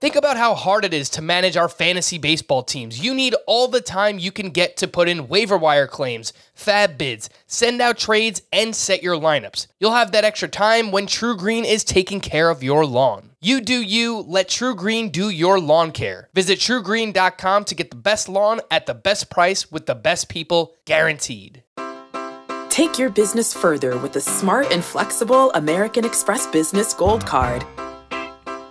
Think about how hard it is to manage our fantasy baseball teams. You need all the time you can get to put in waiver wire claims, FAAB bids, send out trades, and set your lineups. You'll have that extra time when TruGreen is taking care of your lawn. You do you, let TruGreen do your lawn care. Visit trugreen.com to get the best lawn at the best price with the best people guaranteed. Take your business further with the smart and flexible American Express Business Gold Card.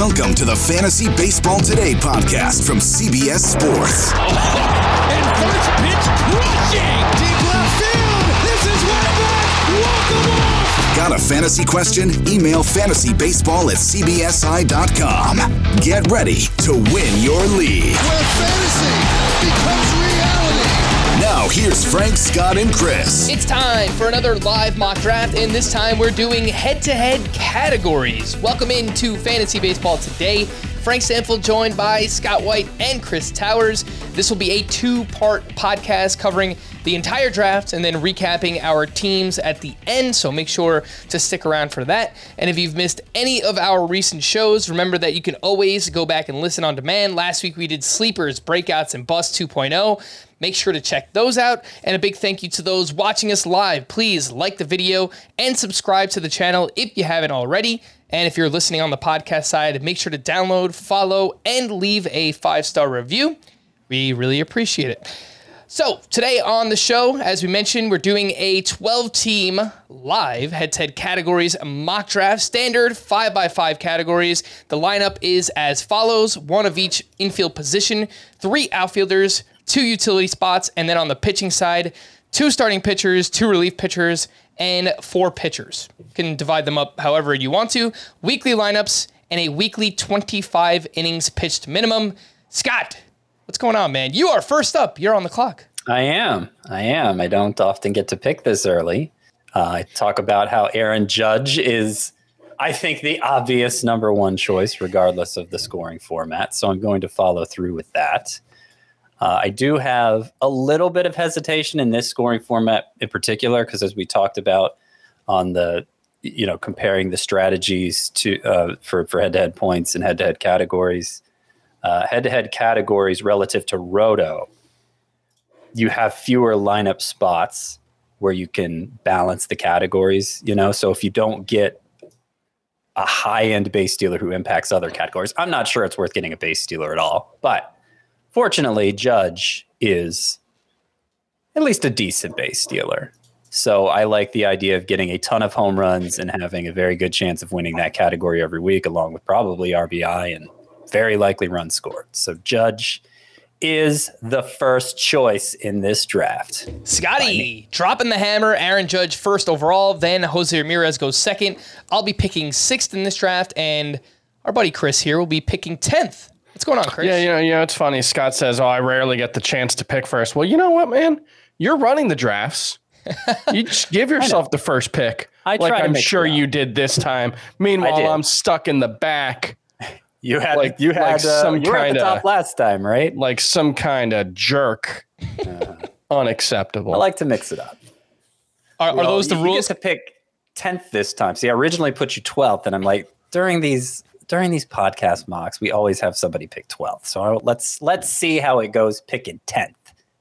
Welcome to the Fantasy Baseball Today podcast from CBS Sports. And first pitch crushing. Deep left field. This is back. Walk off. Got a fantasy question? Email fantasybaseball at cbsi.com. Get ready to win your league. Where fantasy becomes reality. Now, here's Frank, Scott, and Chris. It's time for another live mock draft, and this time we're doing head to head categories. Welcome into Fantasy Baseball today. Frank Stampfl joined by Scott White and Chris Towers. This will be a two part podcast covering the entire draft and then recapping our teams at the end. So make sure to stick around for that. And if you've missed any of our recent shows, remember that you can always go back and listen on demand. Last week we did Sleepers, Breakouts, and Bust 2.0. Make sure to check those out. And a big thank you to those watching us live. Please like the video and subscribe to the channel if you haven't already. And if you're listening on the podcast side, make sure to download, follow, and leave a five star review. We really appreciate it. So, today on the show, as we mentioned, we're doing a 12 team live head to head categories mock draft, standard 5x5 categories. The lineup is as follows one of each infield position, three outfielders, two utility spots, and then on the pitching side, two starting pitchers, two relief pitchers, and four pitchers. You can divide them up however you want to. Weekly lineups and a weekly 25 innings pitched minimum. Scott, what's going on, man? You are first up. You're on the clock. I am. I am. I don't often get to pick this early. Uh, I talk about how Aaron Judge is, I think, the obvious number one choice, regardless of the scoring format. So I'm going to follow through with that. Uh, I do have a little bit of hesitation in this scoring format in particular, because as we talked about on the, you know, comparing the strategies to uh, for for head to head points and head to head categories, head to head categories relative to Roto, you have fewer lineup spots where you can balance the categories. You know, so if you don't get a high end base dealer who impacts other categories, I'm not sure it's worth getting a base dealer at all, but fortunately, Judge is at least a decent base stealer. So I like the idea of getting a ton of home runs and having a very good chance of winning that category every week, along with probably RBI and very likely run scored. So Judge is the first choice in this draft. Scotty dropping the hammer. Aaron Judge first overall. Then Jose Ramirez goes second. I'll be picking sixth in this draft, and our buddy Chris here will be picking tenth. What's going on, Chris? Yeah, you know, you know, it's funny. Scott says, "Oh, I rarely get the chance to pick first. Well, you know what, man? You're running the drafts. you just give yourself the first pick, I like try I'm sure you did this time. Meanwhile. I'm stuck in the back, You had Like- you had like uh, some you were at the kinda- top last time, right? like some kind of jerk. Unacceptable. I like to mix it up. are, are Well, those the you rules? get to pick tenth this time. See, I originally put you twelfth, and I'm like during these during these podcast mocks, we always have somebody pick twelfth. So I, let's let's see how it goes picking tenth.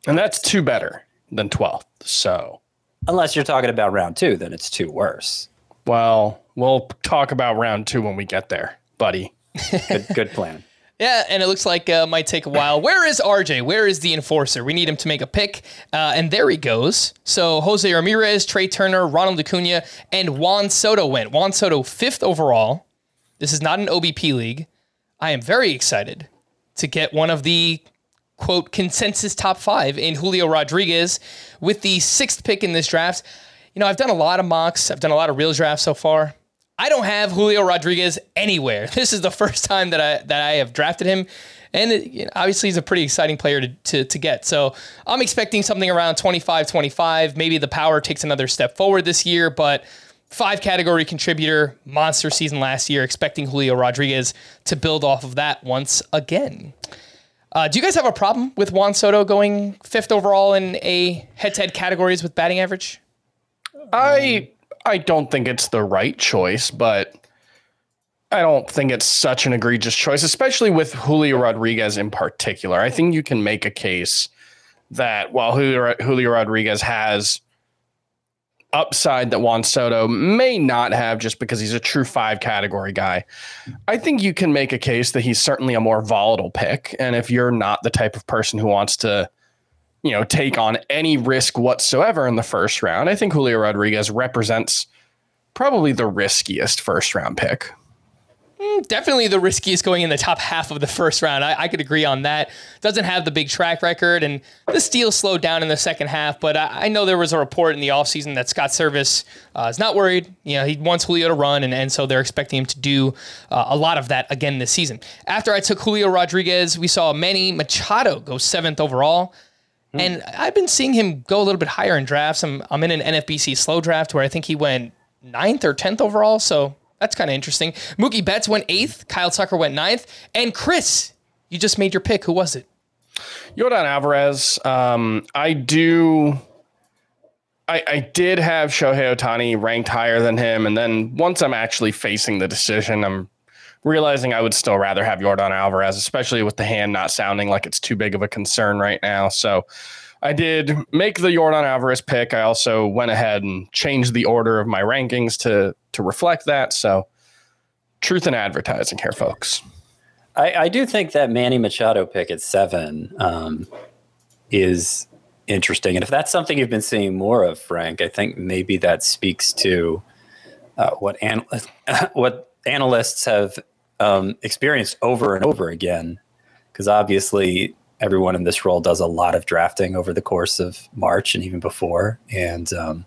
and that's two better than 12th. So Unless you're talking about round two, then it's two worse. Well, we'll talk about round two when we get there, buddy. Good, good plan. Yeah, and it looks like uh, might take a while. Where is RJ? Where is the enforcer? We need him to make a pick, uh, and there he goes. So Jose Ramirez, Trea Turner, Ronald Acuna, and Juan Soto went. Juan Soto fifth overall. This is not an OBP league. I am very excited to get one of the quote consensus top five in Julio Rodriguez with the sixth pick in this draft. You know, I've done a lot of mocks. I've done a lot of real drafts so far. I don't have Julio Rodriguez anywhere. This is the first time that I that I have drafted him, and it, you know, obviously he's a pretty exciting player to, to, to get. So I'm expecting something around 25, 25. Maybe the power takes another step forward this year, but five category contributor, monster season last year. Expecting Julio Rodriguez to build off of that once again. Uh, do you guys have a problem with Juan Soto going fifth overall in a head-to-head categories with batting average? I I don't think it's the right choice, but I don't think it's such an egregious choice, especially with Julio Rodriguez in particular. I think you can make a case that while Julio, Julio Rodriguez has upside that Juan Soto may not have just because he's a true five category guy. I think you can make a case that he's certainly a more volatile pick. And if you're not the type of person who wants to, you know, take on any risk whatsoever in the first round, I think Julio Rodriguez represents probably the riskiest first round pick. Definitely the riskiest going in the top half of the first round. I, I, could agree on that. Doesn't have the big track record, and the steal slowed down in the second half. But I, I know there was a report in the offseason that Scott Servais uh, is not worried. You know, he wants Julio to run, and, and so they're expecting him to do uh, a lot of that again this season. After I took Julio Rodriguez, we saw Manny Machado go seventh overall. Hmm. And I've been seeing him go a little bit higher in drafts. I'm, I'm in an NFBC slow draft where I think he went ninth or 10th overall. So that's kind of interesting. Mookie Betts went eighth. Kyle Tucker went ninth. And Chris, you just made your pick. Who was it? Yordan Alvarez. Um, I do. I, I did have Shohei Ohtani ranked higher than him, and then once I'm actually facing the decision, I'm realizing I would still rather have Yordan Alvarez, especially with the hand not sounding like it's too big of a concern right now. So I did make the Yordan Alvarez pick. I also went ahead and changed the order of my rankings to to reflect that. So, truth in advertising here, folks. I, I do think that Manny Machado pick at seven um, is interesting, and if that's something you've been seeing more of, Frank, I think maybe that speaks to uh, what what analysts have um, experienced over and over again. Because obviously, everyone in this role does a lot of drafting over the course of March and even before. And um,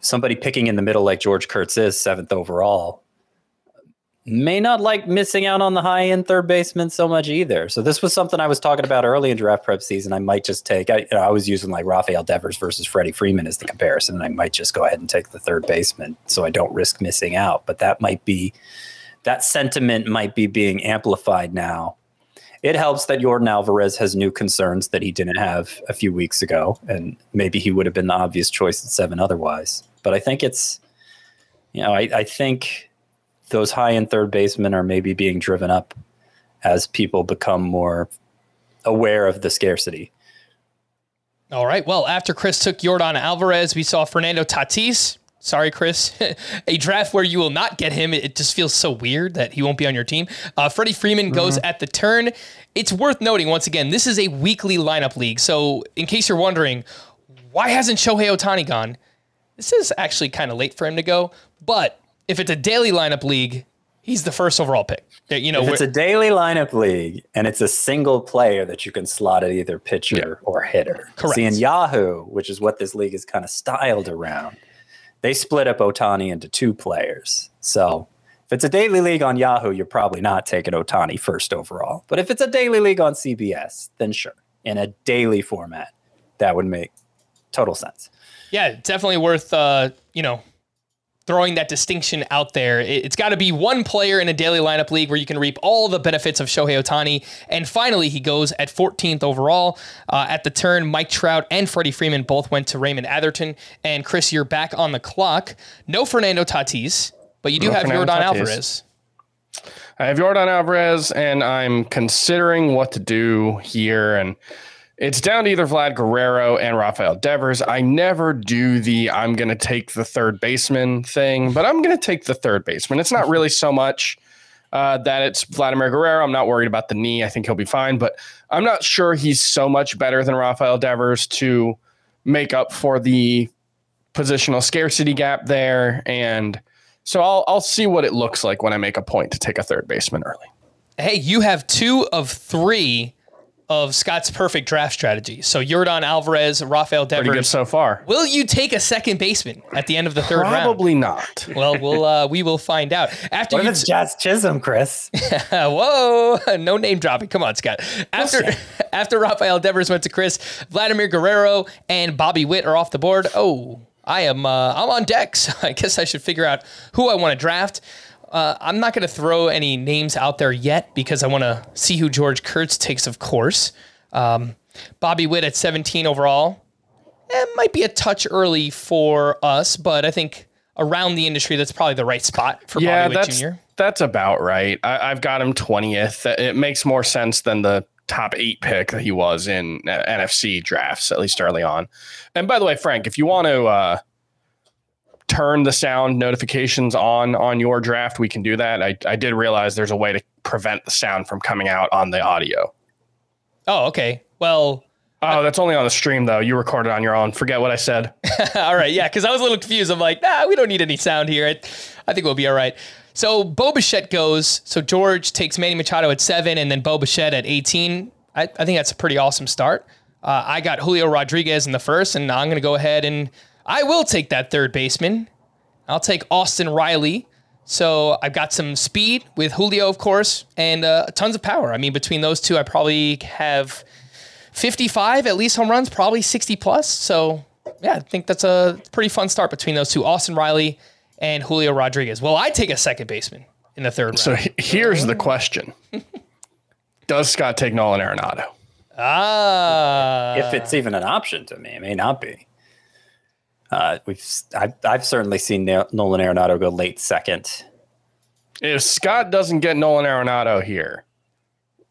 somebody picking in the middle, like George Kurtz is seventh overall, may not like missing out on the high end third baseman so much either. So this was something I was talking about early in draft prep season. I might just take. I, you know, I was using like Rafael Devers versus Freddie Freeman as the comparison, and I might just go ahead and take the third baseman so I don't risk missing out. But that might be that sentiment might be being amplified now it helps that Yordan Alvarez has new concerns that he didn't have a few weeks ago, and maybe he would have been the obvious choice at seven otherwise. But I think it's, you know, I, I think those high end third basemen are maybe being driven up as people become more aware of the scarcity. All right. Well, after Chris took Yordan Alvarez, we saw Fernando Tatis Sorry, Chris. a draft where you will not get him. It just feels so weird that he won't be on your team. Uh, Freddie Freeman goes mm-hmm. at the turn. It's worth noting, once again, this is a weekly lineup league. So, in case you're wondering, why hasn't Shohei Ohtani gone? This is actually kind of late for him to go. But if it's a daily lineup league, he's the first overall pick. You know, if it's a daily lineup league and it's a single player that you can slot at either pitcher yeah. or hitter. Correct. See, in Yahoo, which is what this league is kind of styled around they split up Ohtani into two players. So if it's a daily league on Yahoo, you're probably not taking Ohtani first overall. But if it's a daily league on CBS, then sure. In a daily format, that would make total sense. Yeah, definitely worth uh, you know, throwing that distinction out there. It's got to be one player in a daily lineup league where you can reap all the benefits of Shohei Ohtani. And finally, he goes at 14th overall. Uh, at the turn, Mike Trout and Freddie Freeman both went to Raymond Atherton. And Chris, you're back on the clock. No Fernando Tatis, but you do no have Fernando Yordan Tatis. Alvarez. I have Yordan Alvarez, and I'm considering what to do here. And it's down to either Vlad Guerrero and Rafael Devers. I never do the I'm going to take the third baseman thing, but I'm going to take the third baseman. It's not really so much uh, that it's Vladimir Guerrero. I'm not worried about the knee. I think he'll be fine, but I'm not sure he's so much better than Rafael Devers to make up for the positional scarcity gap there. And so I'll, I'll see what it looks like when I make a point to take a third baseman early. Hey, you have two of three of Scott's perfect draft strategy. So Yordan Alvarez, Rafael Pretty good Devers. so far. Will you take a second baseman at the end of the third Probably not. Well, we'll uh, we will find out after What you. if it's Jazz Chisholm, Chris? Whoa, no name dropping. Come on, Scott. After after Rafael Devers went to Chris, Vladimir Guerrero and Bobby Witt are off the board. Oh, I am uh, I'm on deck. So I guess I should figure out who I want to draft. Uh, I'm not going to throw any names out there yet because I want to see who George Kurtz takes, of course. Um, Bobby Witt at 17 overall. It might be a touch early for us, but I think around the industry, that's probably the right spot for yeah, Bobby Witt that's Jr. that's about right. I, I've got him twentieth. It makes more sense than the top eight pick that he was in uh, NFBC drafts, at least early on. And by the way, Frank, if you want to uh, turn the sound notifications on on your draft, we can do that. I, I did realize there's a way to prevent the sound from coming out on the audio. Oh, okay. Well, Oh, that's only on the stream though. You recorded on your own. Forget what I said. all right. Yeah, because I was a little confused. I'm like, nah, we don't need any sound here. I, I think we'll be all right. So Bo Bichette goes. So George takes Manny Machado at seven, and then Bo Bichette at 18. I, I think that's a pretty awesome start. Uh, I got Julio Rodriguez in the first, and I'm going to go ahead and I will take that third baseman. I'll take Austin Riley. So I've got some speed with Julio, of course, and uh, tons of power. I mean, between those two, I probably have 55 at least home runs, probably 60 plus. So yeah, I think that's a pretty fun start between those two, Austin Riley and Julio Rodriguez. Well, I take a second baseman in the third So round. he- here's the question: Does Scott take Nolan Arenado? Ah, if it's even an option to me, it may not be. Uh, we've I've, I've certainly seen Nolan Arenado go late second. If Scott doesn't get Nolan Arenado here,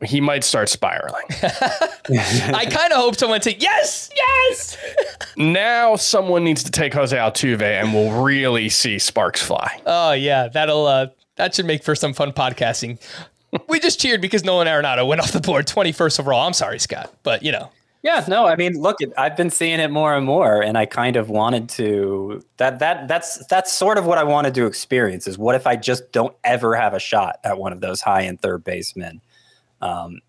he might start spiraling. I kind of hope someone take yes, yes. now someone needs to take Jose Altuve, and we'll really see sparks fly. Oh yeah, that'll uh, that should make for some fun podcasting. we just cheered because Nolan Arenado went off the board 21st overall. I'm sorry, Scott, but you know, Yeah, no, I mean, look, I've been seeing it more and more, and I kind of wanted to that that that's that's sort of what I wanted to experience. Is what if I just don't ever have a shot at one of those high end third basemen, um,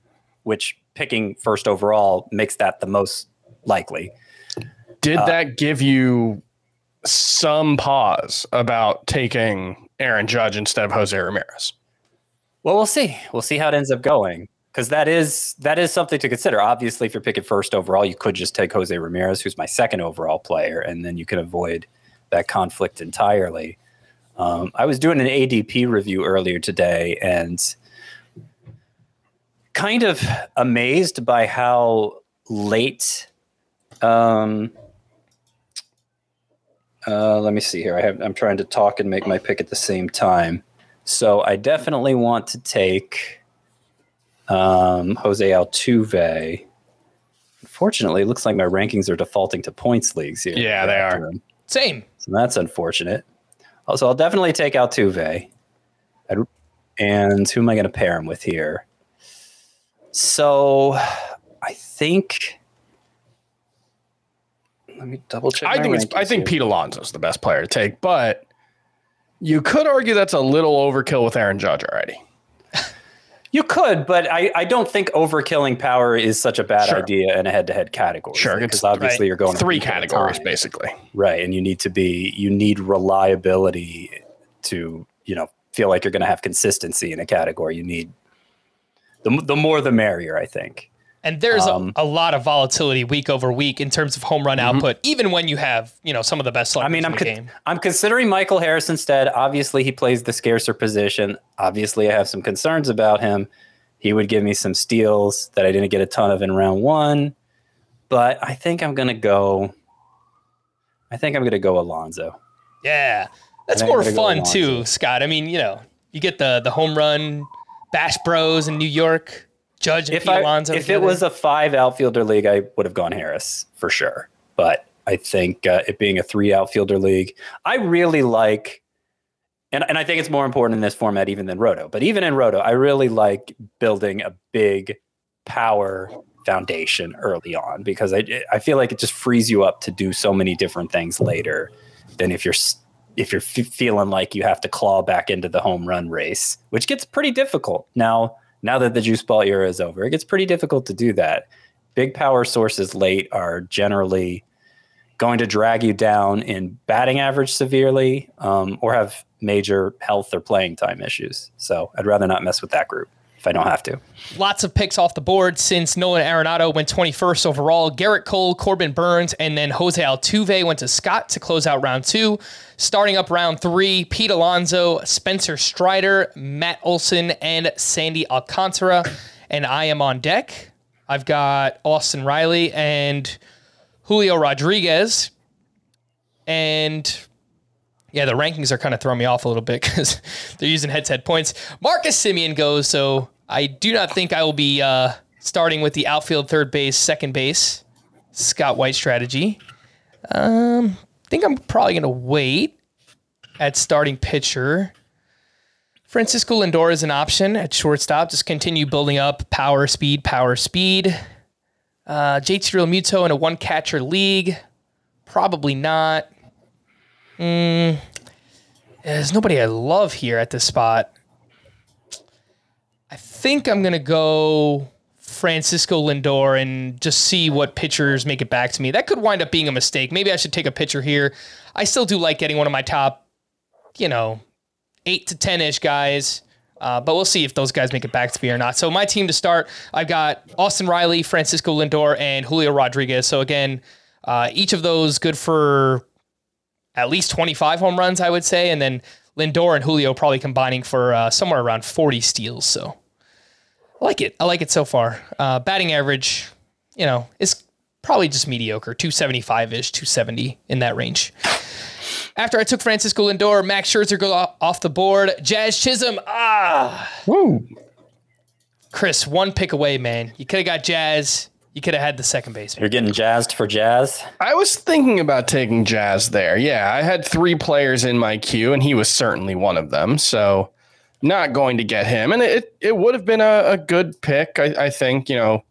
which picking first overall makes that the most likely. Did that give you some pause about taking Aaron Judge instead of Jose Ramirez? Well, we'll see. We'll see how it ends up going because that is that is something to consider. Obviously, if you're picking first overall, you could just take Jose Ramirez, who's my second overall player, and then you can avoid that conflict entirely. Um, I was doing an ADP review earlier today and kind of amazed by how late. Um, uh, let me see here. I have. I'm trying to talk and make my pick at the same time. So I definitely want to take um, Jose Altuve. Unfortunately, it looks like my rankings are defaulting to points leagues here. Yeah, they are. same. So that's unfortunate. Also, I'll definitely take Altuve. I'd- And who am I going to pair him with here? So I think. Let me double check. I think it's. I think here. Pete Alonso's the best player to take, but you could argue that's a little overkill with Aaron Judge already. You could, but I, I don't think overkilling power is such a bad Sure. idea in a head-to-head category. Sure, because obviously right. you're going Three a peak at a categories, basically. right? And you need to be you need reliability to you know feel like you're going to have consistency in a category. You need the the more the merrier, I think. And there's Um, a, a lot of volatility week over week in terms of home run output, even when you have you know some of the best. Mm-hmm. I mean, I'm in the con- game. I'm considering Michael Harris instead. Obviously, he plays the scarcer position. Obviously, I have some concerns about him. He would give me some steals that I didn't get a ton of in round one, but I think I'm gonna go. I think I'm gonna go Alonso. Yeah, that's more I'm gonna go fun too, Scott. I mean, you know, you get the the home run Bash Bros in New York. Judge if I, Alonso if it was a five outfielder league, I would have gone Harris for sure. But I think uh, it being a three outfielder league, I really like, and, and I think it's more important in this format even than Roto. But even in Roto, I really like building a big power foundation early on because I I feel like it just frees you up to do so many different things later than if you're if you're f- feeling like you have to claw back into the home run race, which gets pretty difficult now. Now that the juice ball era is over, it gets pretty difficult to do that. Big power sources late are generally going to drag you down in batting average severely um, or have major health or playing time issues. So I'd rather not mess with that group if I don't have to. lots of picks off the board since Nolan Arenado went 21st overall. Gerrit Cole, Corbin Burnes, and then Jose Altuve went to Scott to close out round two. Starting up round three, Pete Alonso, Spencer Strider, Matt Olson, and Sandy Alcantara. And I am on deck. I've got Austin Riley and Julio Rodriguez. And yeah, the rankings are kind of throwing me off a little bit because they're using head-to-head points. Marcus Semien goes, so I do not think I will be uh, starting with the outfield, third base, second base, Scott White strategy. Um, I think I'm probably going to wait at starting pitcher. Francisco Lindor is an option at shortstop. Just continue building up power, speed, power, speed. Uh, JT Realmuto in a one catcher league. Probably not. There's nobody I love here at this spot. I think I'm gonna go Francisco Lindor and just see what pitchers make it back to me. That could wind up being a mistake. Maybe I should take a pitcher here. I still do like getting one of my top, you know, eight to ten ish guys. Uh, but we'll see if those guys make it back to me or not. So my team to start, I've got Austin Riley, Francisco Lindor, and Julio Rodriguez. So again, uh, each of those good for at least 25 home runs, I would say. And then Lindor and Julio probably combining for uh, somewhere around 40 steals. So I like it. I like it so far. Uh, batting average, you know, is probably just mediocre, 275 ish, 270 in that range. After I took Francisco Lindor, Max Scherzer go off- off the board. Jazz Chisholm, ah, Woo. Chris, one pick away, man. You could have got Jazz. You could have had the second baseman. You're getting jazzed for jazz. I was thinking about taking Jazz there. Yeah, I had three players in my queue, and he was certainly one of them. So, not going to get him. And it, it would have been a, a good pick, I, I think, you know,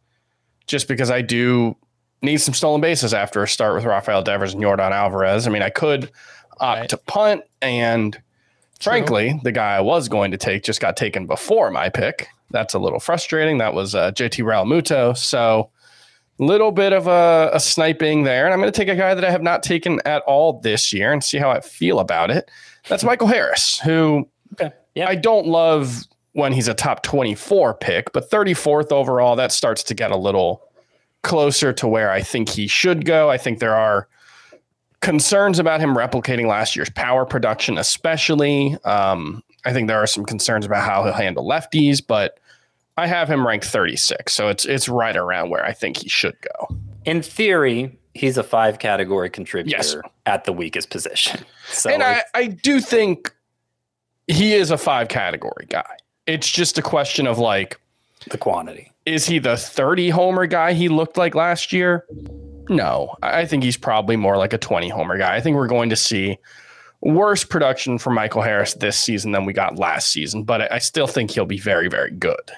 just because I do need some stolen bases after a start with Rafael Devers and Yordan Alvarez. I mean, I could opt Right. to punt, and frankly, the guy I was going to take just got taken before my pick. That's a little frustrating. That was uh, JT Realmuto. So, little bit of a, a sniping there. And I'm going to take a guy that I have not taken at all this year and see how I feel about it. That's Michael Harris, who Okay. Yeah. I don't love when he's a top 24 pick, but 34th overall, that starts to get a little closer to where I think he should go. I think there are concerns about him replicating last year's power production, especially. Um, I think there are some concerns about how he'll handle lefties, but I have him ranked 36, so it's it's right around where I think he should go. In theory, he's a five category contributor Yes. at the weakest position. So and I, I do think he is a five category guy. It's just a question of like, the quantity. is he the 30 homer guy he looked like last year? No, I think he's probably more like a 20 homer guy. I think we're going to see worse production from Michael Harris this season than we got last season, but I still think he'll be very, very good.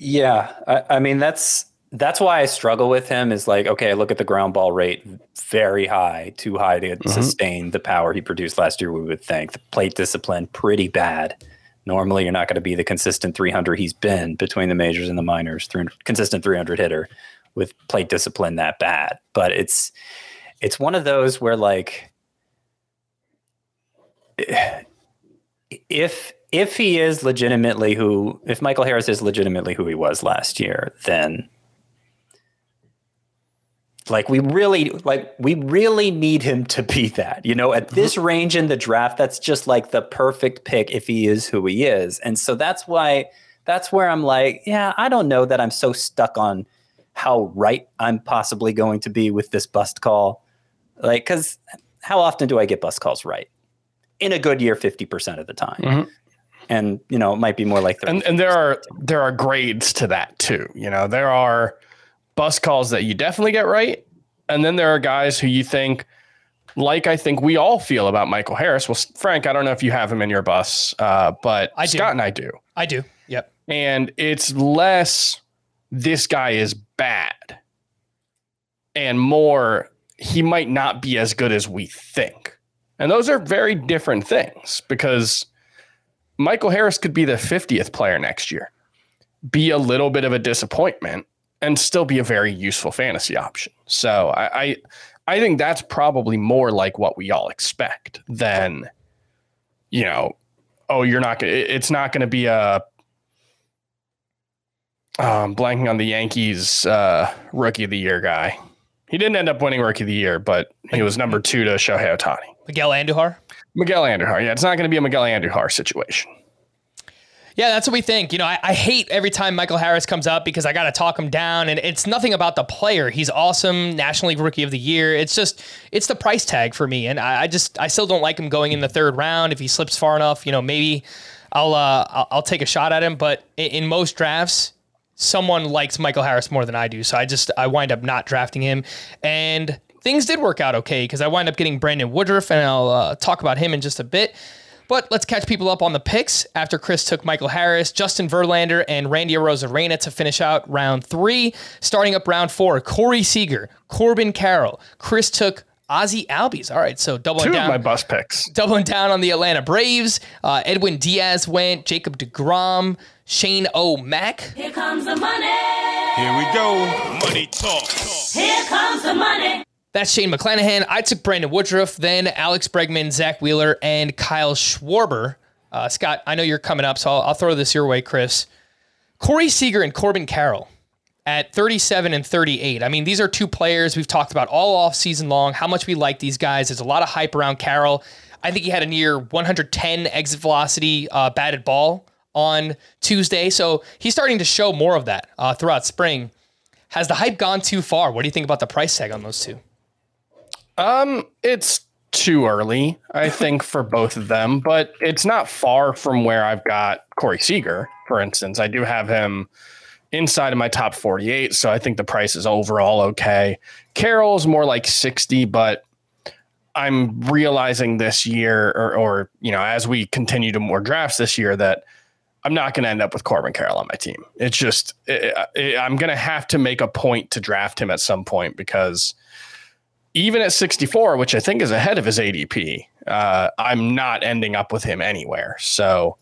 Yeah, I, I mean that's that's why I struggle with him. Is like, okay, look at the ground ball rate, very high, too high to mm-hmm. sustain the power he produced last year. We would think the plate discipline pretty bad. Normally, you're not going to be the consistent 300 he's been between the majors and the minors, 300, consistent 300 hitter with plate discipline that bad. But it's it's one of those where like if if he is legitimately who if Michael Harris is legitimately who he was last year, then like we really like we really need him to be that. You know, at this mm-hmm. range in the draft, that's just like the perfect pick if he is who he is. And so that's why that's where I'm like, yeah, I don't know that I'm so stuck on how right I'm possibly going to be with this bust call. Like cuz how often do I get bust calls right? In a good year 50% of the time. Mm-hmm. And you know it might be more like and and there are there are grades to that too. You know, there are bus calls that you definitely get right, and then there are guys who you think, like I think we all feel about Michael Harris. Well, Frank, I don't know if you have him in your bus, uh, but I do. Scott and I do, I do. Yep. and it's less this guy is bad, and more he might not be as good as we think. And those are very different things because Michael Harris could be the 50th player next year, be a little bit of a disappointment, and still be a very useful fantasy option. So I, I, I think that's probably more like what we all expect than, you know, oh, you're not going to, it's not going to be a, um, blanking on the Yankees uh, rookie of the year guy. He didn't end up winning rookie of the year, but he was number two to Shohei Ohtani. Miguel Andujar. Miguel Andujar. Yeah, it's not going to be a Miguel Andujar situation. Yeah, that's what we think. You know, I, I hate every time Michael Harris comes up because I got to talk him down, and it's nothing about the player. He's awesome, National League Rookie of the Year. It's just, it's the price tag for me, and I, I just, I still don't like him going in the third round. If he slips far enough, you know, maybe I'll, uh, I'll, I'll take a shot at him. But in, in most drafts, someone likes Michael Harris more than I do, so I just, I wind up not drafting him, and things did work out okay because I wind up getting Brandon Woodruff, and I'll uh, talk about him in just a bit. But let's catch people up on the picks after Chris took Michael Harris, Justin Verlander, and Randy Arozarena to finish out round three. Starting up round four, Corey Seager, Corbin Carroll. Chris took Ozzie Albies. All right, so doubling Two down. of my bus picks. doubling down on the Atlanta Braves. Uh, Edwin Diaz went, Jacob DeGrom, Shane O'Mac. Here comes the money. Here we go. Money talk. Here comes the money. That's Shane McClanahan. I took Brandon Woodruff, then Alex Bregman, Zack Wheeler, and Kyle Schwarber. Uh, Scott, I know you're coming up, so I'll, I'll throw this your way, Chris. Corey Seager and Corbin Carroll at 37 and 38. I mean, these are two players we've talked about all off season long, how much we like these guys. There's a lot of hype around Carroll. I think he had a near 110 exit velocity uh, batted ball on Tuesday. So he's starting to show more of that uh, throughout spring. Has the hype gone too far? What do you think about the price tag on those two? Um, it's too early, I think, for both of them, but it's not far from where I've got Corey Seager, for instance. I do have him inside of my top 48, so I think the price is overall okay. Carroll's more like 60, but I'm realizing this year, or, or you know, as we continue to more drafts this year, that I'm not going to end up with Corbin Carroll on my team. It's just it, it, I'm going to have to make a point to draft him at some point because even at 64, which I think is ahead of his ADP, uh, I'm not ending up with him anywhere. So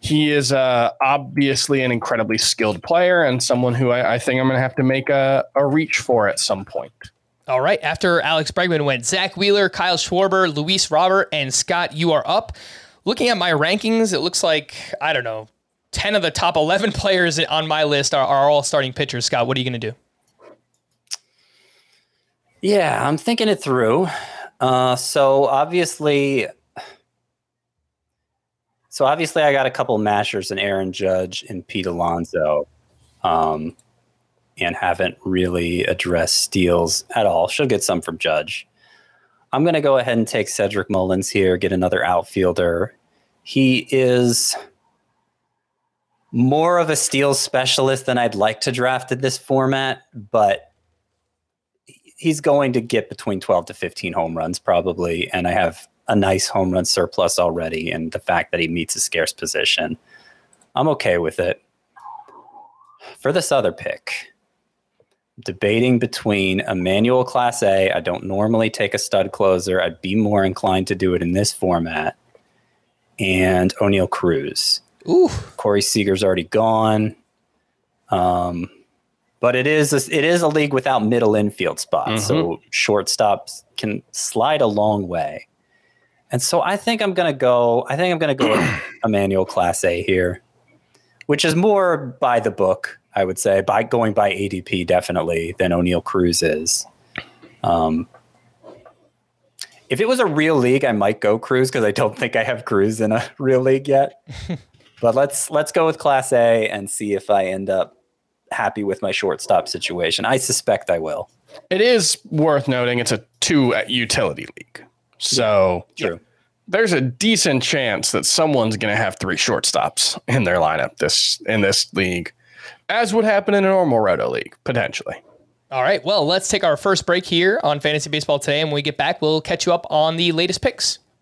he is uh, obviously an incredibly skilled player and someone who I, I think I'm going to have to make a, a reach for at some point. All right. After Alex Bregman went Zack Wheeler, Kyle Schwarber, Luis Robert, and Scott, you are up. Looking at my rankings, it looks like, I don't know, 10 of the top 11 players on my list are, are all starting pitchers. Scott, what are you going to do? Yeah, I'm thinking it through. Uh, so obviously, so obviously, I got a couple mashers in Aaron Judge and Pete Alonso, um, and haven't really addressed steals at all. Should get some from Judge. I'm going to go ahead and take Cedric Mullins here, get another outfielder. He is more of a steals specialist than I'd like to draft in this format, but he's going to get between 12 to 15 home runs probably and i have a nice home run surplus already and the fact that he meets a scarce position i'm okay with it. For this other pick debating between Emmanuel Clase i don't normally take a stud closer i'd be more inclined to do it in this format and Oneil Cruz. Ooh. corey seager's already gone. Um, but it is a, it is a league without middle infield spots, so shortstops can slide a long way. And so I think I'm gonna go. I think I'm gonna go with Emmanuel Clase here, which is more by the book, I would say, by going by ADP definitely than Oneil Cruz is. Um, if it was a real league, I might go Cruz because I don't think I have Cruz in a real league yet. but let's let's go with Clase and see if I end up happy with my shortstop situation. I suspect I will. It is worth noting it's a two utility league. So True. there's a decent chance that someone's going to have three shortstops in their lineup this in this league, as would happen in a normal roto league potentially. All right. Well, let's take our first break here on Fantasy Baseball today. And when we get back, we'll catch you up on the latest picks.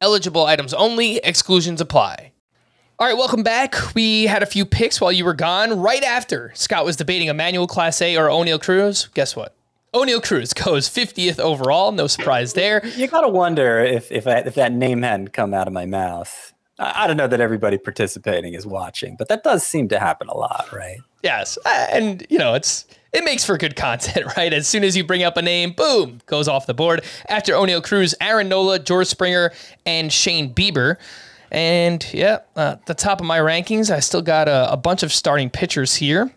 Eligible items only, exclusions apply. All right, welcome back. We had a few picks while you were gone. Right after Scott was debating Emmanuel Clase or Oneil Cruz, guess what? Oneil Cruz goes 50th overall. No surprise there. You gotta wonder if if, I, if that name hadn't come out of my mouth. I, don't know that everybody participating is watching, but that does seem to happen a lot, right? Yes, and you know it's it makes for good content, right? As soon as you bring up a name, boom, goes off the board. After Oneil Cruz, Aaron Nola, George Springer, and Shane Bieber. And yeah, uh, the top of my rankings, I still got a, a bunch of starting pitchers here,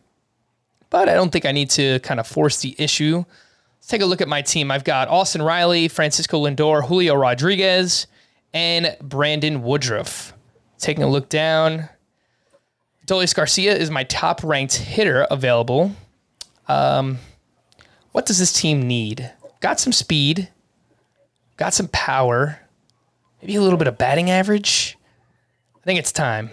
but I don't think I need to kind of force the issue. Let's take a look at my team. I've got Austin Riley, Francisco Lindor, Julio Rodriguez, and Brandon Woodruff. Taking a look down, Adolis Garcia is my top ranked hitter available. Um, what does this team need? Got some speed, got some power, maybe a little bit of batting average. I think it's time.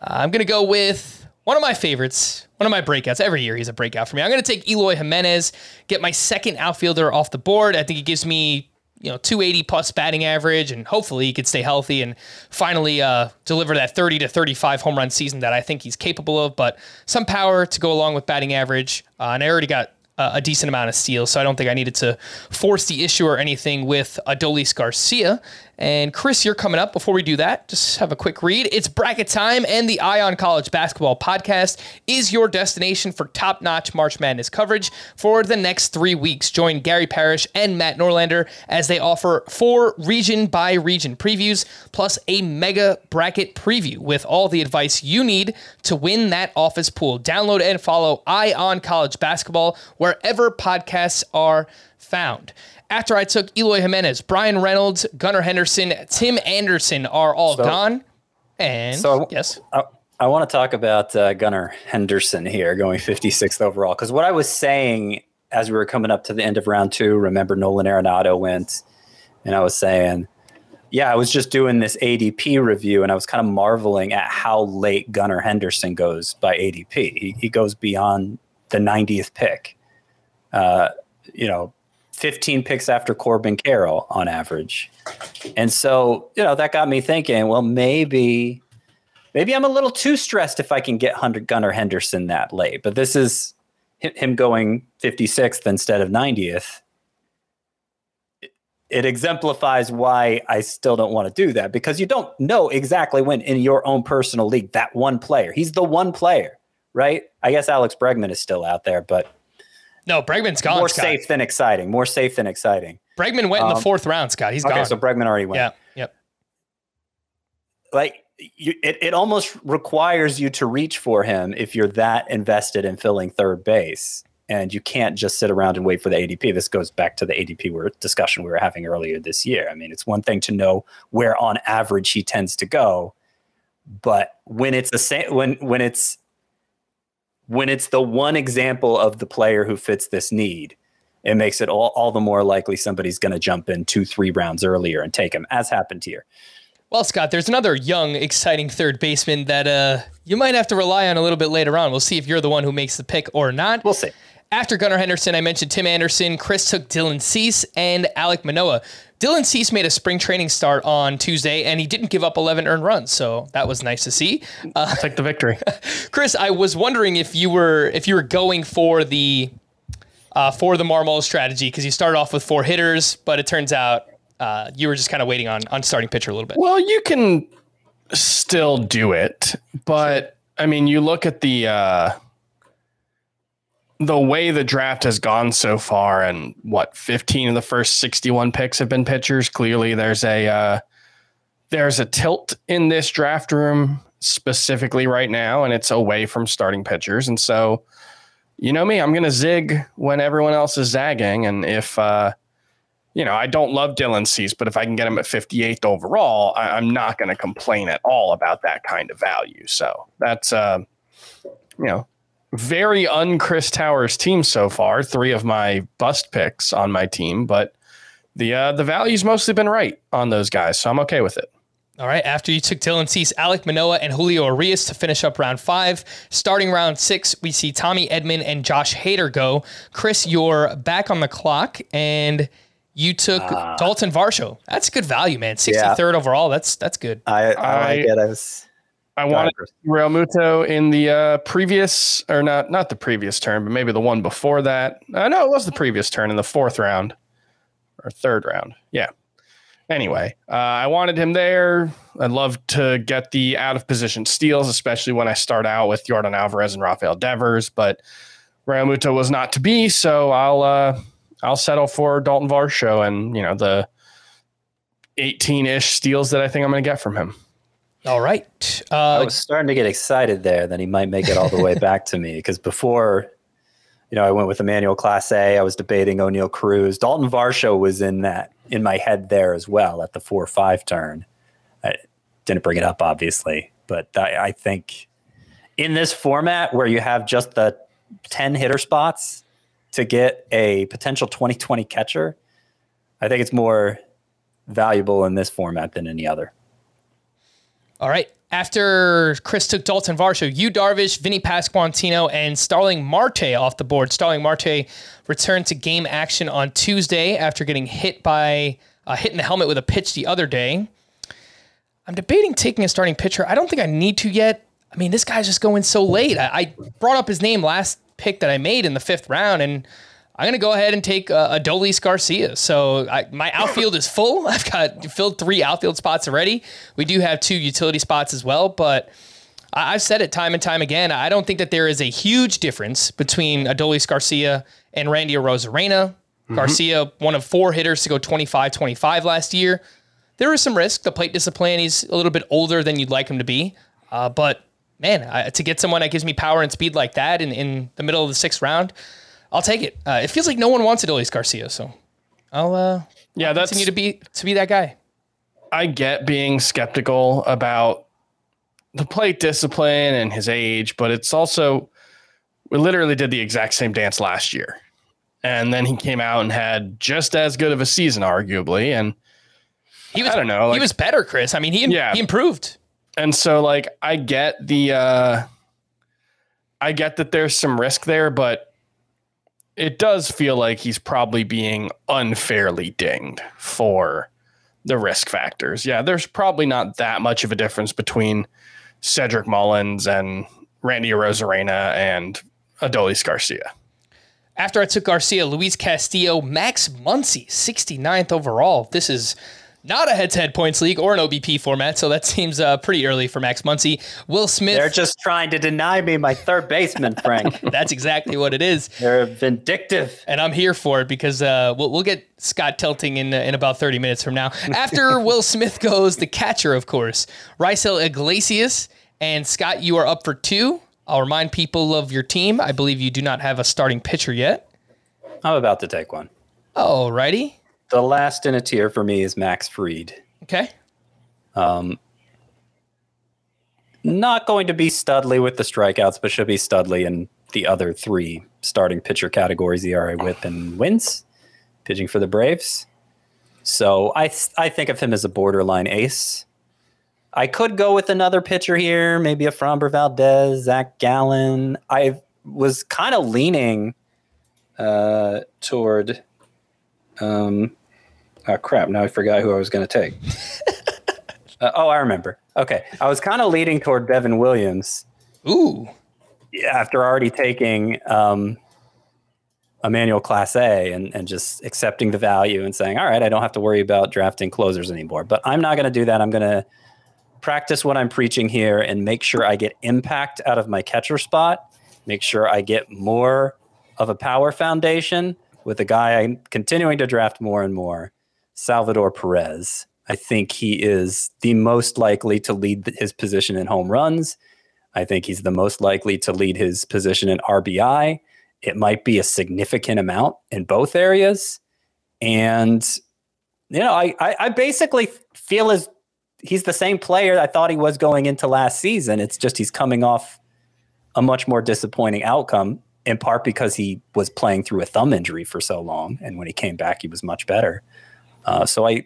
Uh, I'm going to go with one of my favorites, one of my breakouts. Every year he's a breakout for me. I'm going to take Eloy Jimenez, get my second outfielder off the board. I think it gives me, you know, 280 plus batting average, and hopefully he could stay healthy and finally uh, deliver that 30 to 35 home run season that I think he's capable of. But some power to go along with batting average, uh, and I already got uh, a decent amount of steals, so I don't think I needed to force the issue or anything with Adolis Garcia. And Chris, you're coming up. Before we do that, just have a quick read. It's bracket time, and the Eye on College Basketball Podcast is your destination for top notch March Madness coverage for the next three weeks. Join Gary Parrish and Matt Norlander as they offer four region by region previews, plus a mega bracket preview with all the advice you need to win that office pool. Download and follow Eye on College Basketball wherever podcasts are found. After I took Eloy Jimenez, Bryan Reynolds, Gunnar Henderson, Tim Anderson are all So- gone. And So- yes, I, I want to talk about uh, Gunnar Henderson here going 56th overall because what I was saying as we were coming up to the end of round two, remember Nolan Arenado went, and I was saying, yeah, I was just doing this ADP review and I was kind of marveling at how late Gunnar Henderson goes by ADP. He, he goes beyond the 90th pick. Uh, you know, 15 picks after Corbin Carroll on average. And so, you know, that got me thinking, well, maybe maybe I'm a little too stressed if I can get Hunter Gunnar Henderson that late. But this is him going 56th instead of 90th. It- It exemplifies why I still don't want to do that because you don't know exactly when in your own personal league that one player. He's the one player, right? I guess Alex Bregman is still out there, but no, Bregman's gone. more Scott. safe than exciting. More safe than exciting. Bregman went in the Um, fourth round, Scott. He's okay, gone. so Bregman already went. yeah, yep. like you, it, it almost requires you to reach for him if you're that invested in filling third base and you can't just sit around and wait for the ADP. This goes back to the ADP we discussion we were having earlier this year. I mean, it's one thing to know where on average he tends to go, but when it's the same when when it's when it's the one example of the player who fits this need, it makes it all, all the more likely somebody's going to jump in two, three rounds earlier and take him, as happened here. Well, Scott, there's another young, exciting third baseman that uh, you might have to rely on a little bit later on. We'll see if you're the one who makes the pick or not. We'll see. After Gunnar Henderson, I mentioned Tim Anderson. Chris took Dylan Cease and Alek Manoah. Dylan Cease made a spring training start on Tuesday, and he didn't give up 11 earned runs, so that was nice to see. Uh, Take the victory. Chris, I was wondering if you were if you were going for the uh, for the Marmol strategy because you started off with four hitters, but it turns out uh, you were just kind of waiting on on starting pitcher a little bit. Well, you can still do it, but I mean, you look at the uh, the way the draft has gone so far, and what fifteen of the first sixty-one picks have been pitchers. Clearly, there's a uh, there's a tilt in this draft room specifically right now, and it's away from starting pitchers, and so. You know me, I'm going to zig when everyone else is zagging. And if, uh, you know, I don't love Dylan Cease, but if I can get him at 58th overall, I, I'm not going to complain at all about that kind of value. So that's, uh, you know, very un Chris Towers team so far. Three of my bust picks on my team, but the uh, the value's mostly been right on those guys, so I'm okay with it. All right. After you took Dylan Cease, Alek Manoah, and Julio Urias to finish up round five. Starting round six, we see Tommy Edman and Josh Hader go. Chris, you're back on the clock, and you took Daulton Varsho. That's good value, man. 63rd overall. That's that's good. I, I, I- like it. I was. I wanted Realmuto in the uh, previous, or not not the previous turn, but maybe the one before that. Uh, no, it was the previous turn in the fourth round or third round. Yeah. Anyway, uh, I wanted him there. I'd love to get the out of position steals, especially when I start out with Yordan Alvarez and Rafael Devers. But Realmuto was not to be, so I'll uh, I'll settle for Daulton Varsho and you know the 18-ish steals that I think I'm going to get from him. All right. I Uh, was starting to get excited there that he might make it all the way back to me because before, you know, I went with Emmanuel Clase. I was debating Oneil Cruz. Daulton Varsho was in that in my head there as well at the four five turn. I didn't bring it up obviously, but I, I think in this format where you have just the ten hitter spots to get a potential 2020 catcher, I think it's more valuable in this format than any other. All right. After Chris took Daulton Varsho, Yu Darvish, Vinny Pasquantino, and Starling Marte off the board. Starling Marte returned to game action on Tuesday after getting hit by uh, hit in the helmet with a pitch the other day. I'm debating taking a starting pitcher. I don't think I need to yet. I mean, this guy's just going so late. I, I brought up his name last pick that I made in the fifth round, and I'm going to go ahead and take uh, Adolis Garcia. So I, my outfield is full. I've got filled three outfield spots already. We do have two utility spots as well, but I, I've said it time and time again. I don't think that there is a huge difference between Adolis Garcia and Randy Arozarena. Garcia, one of four hitters to go 25 25 last year. There is some risk. The plate discipline, he's a little bit older than you'd like him to be. Uh, but man, I, to get someone that gives me power and speed like that in, in the middle of the sixth round, I'll take it. Uh, it feels like no one wants Adolis Garcia, so I'll uh, Yeah, that's continue to be to be that guy. I get being skeptical about the plate discipline and his age, but it's also we literally did the exact same dance last year. And then he came out and had just as good of a season, arguably. And He was I don't know, he was better, Chris. I mean, he Yeah. he improved. and so like I get the uh I get that there's some risk there, but it does feel like he's probably being unfairly dinged for the risk factors. Yeah, there's probably not that much of a difference between Cedric Mullins and Randy Arozarena and Adolis Garcia. After I took Garcia, Luis Castillo, Max Muncy, 69th overall. This is not a head-to-head points league or an OBP format, so that seems uh, pretty early for Max Muncy. Will Smith, They're just trying to deny me my third baseman, Frank. that's exactly what it is. They're vindictive. and I'm here for it because uh, we'll, we'll get Scott tilting in in about 30 minutes from now. After Will Smith goes, the catcher, of course, Raisel Iglesias. And Scott, you are up for two. I'll remind people of your team. I believe you do not have a starting pitcher yet. I'm about to take one. Alrighty. The last in a tier for me is Max Fried. Okay. Um, Not going to be Studley with the strikeouts, but should be Studley in the other three starting pitcher categories, ERA, WHIP, and wins, pitching for the Braves. So I I think of him as a borderline ace. I could go with another pitcher here, maybe a Framber Valdez, Zach Gallen. I was kind of leaning uh, toward. Um, oh crap! Now I forgot who I was going to take. uh, oh, I remember. Okay, I was kind of leaning toward Devin Williams Ooh. after already taking um, Emmanuel Clase and, and just accepting the value and saying, all right, I don't have to worry about drafting closers anymore. But I'm not going to do that. I'm going to practice what I'm preaching here and make sure I get impact out of my catcher spot, make sure I get more of a power foundation with a guy I'm continuing to draft more and more, Salvador Perez. I think he is the most likely to lead his position in home runs. I think he's the most likely to lead his position in RBI. It might be a significant amount in both areas. And, you know, I, I, I basically feel as he's the same player I thought he was going into last season. It's just he's coming off a much more disappointing outcome, in part because he was playing through a thumb injury for so long. And when he came back, he was much better. Uh, so I,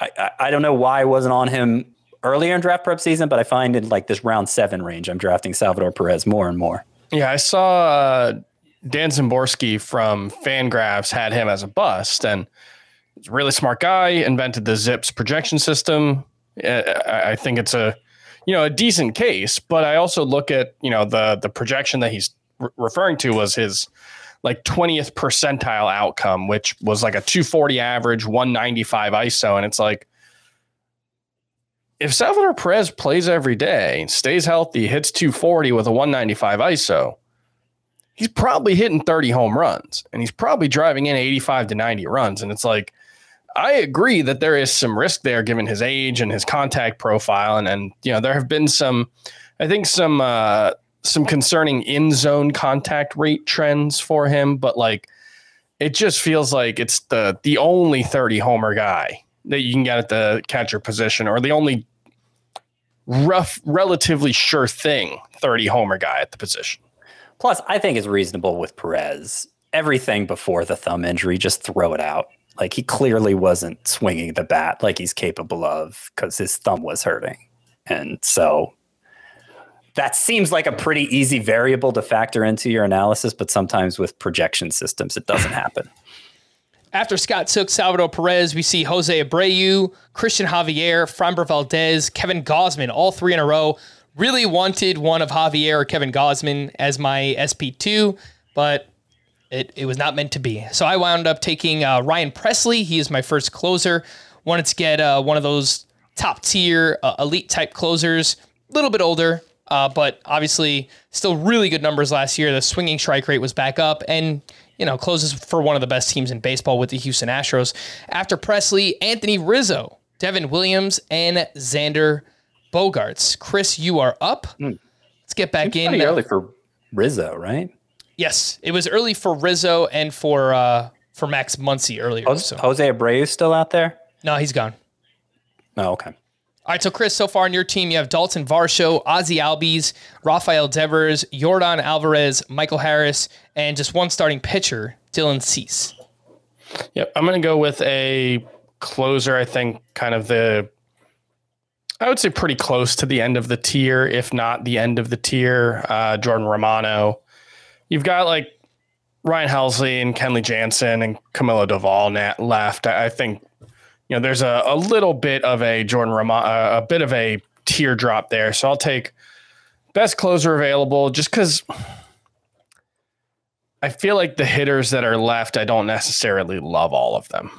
I, I don't know why I wasn't on him earlier in draft prep season, but I find in like this round seven range, I'm drafting Salvador Perez more and more. Yeah, I saw uh, Dan Szymborski from Fangraphs had him as a bust, and he's a really smart guy. Invented the Zips projection system. Uh, I think it's a you know a decent case, but I also look at you know the the projection that he's re- referring to was his like 20th percentile outcome, which was like a 240 average, 195 ISO, and it's like if Salvador Perez plays every day, stays healthy, hits 240 with a 195 ISO, he's probably hitting 30 home runs and he's probably driving in 85 to 90 runs. And it's like, I agree that there is some risk there given his age and his contact profile. And, and you know, there have been some, I think, some, uh, some concerning in zone contact rate trends for him, but like it just feels like it's the the only 30 homer guy that you can get at the catcher position or the only rough, relatively sure thing 30 homer guy at the position. Plus, I think it's reasonable with Perez. Everything before the thumb injury, just throw it out. Like he clearly wasn't swinging the bat like he's capable of because his thumb was hurting. And so that seems like a pretty easy variable to factor into your analysis, but sometimes with projection systems, it doesn't happen. After Scott took Salvador Perez, we see Jose Abreu, Cristian Javier, Framber Valdez, Kevin Gausman, all three in a row. Really wanted one of Javier or Kevin Gausman as my SP2, but it, it was not meant to be. So I wound up taking uh, Ryan Pressly. He is my first closer. Wanted to get uh, one of those top tier uh, elite type closers, a little bit older, uh, but obviously still really good numbers last year. The swinging strike rate was back up and, you know, closes for one of the best teams in baseball with the Houston Astros. After Pressly, Anthony Rizzo, Devin Williams, and Xander Bogaerts. Chris, you are up. Let's get back in. Pretty early for Rizzo, right? Yes, it was early for Rizzo and for uh, for Max Muncy earlier. Jose, so. Jose Abreu still out there? No, he's gone. Oh, okay. All right, so Chris, so far on your team, you have Daulton Varsho, Ozzie Albies, Rafael Devers, Yordan Alvarez, Michael Harris, and just one starting pitcher, Dylan Cease. Yep. I'm going to go with a closer. I think kind of the, I would say pretty close to the end of the tier, if not the end of the tier. Uh, Jordan Romano. You've got like Ryan Helsley and Kenley Jansen and Camilo Doval nat- left. I think, you know, there's a, a little bit of a Jordan Romano, uh, a bit of a teardrop there. So I'll take best closer available just because I feel like the hitters that are left, I don't necessarily love all of them.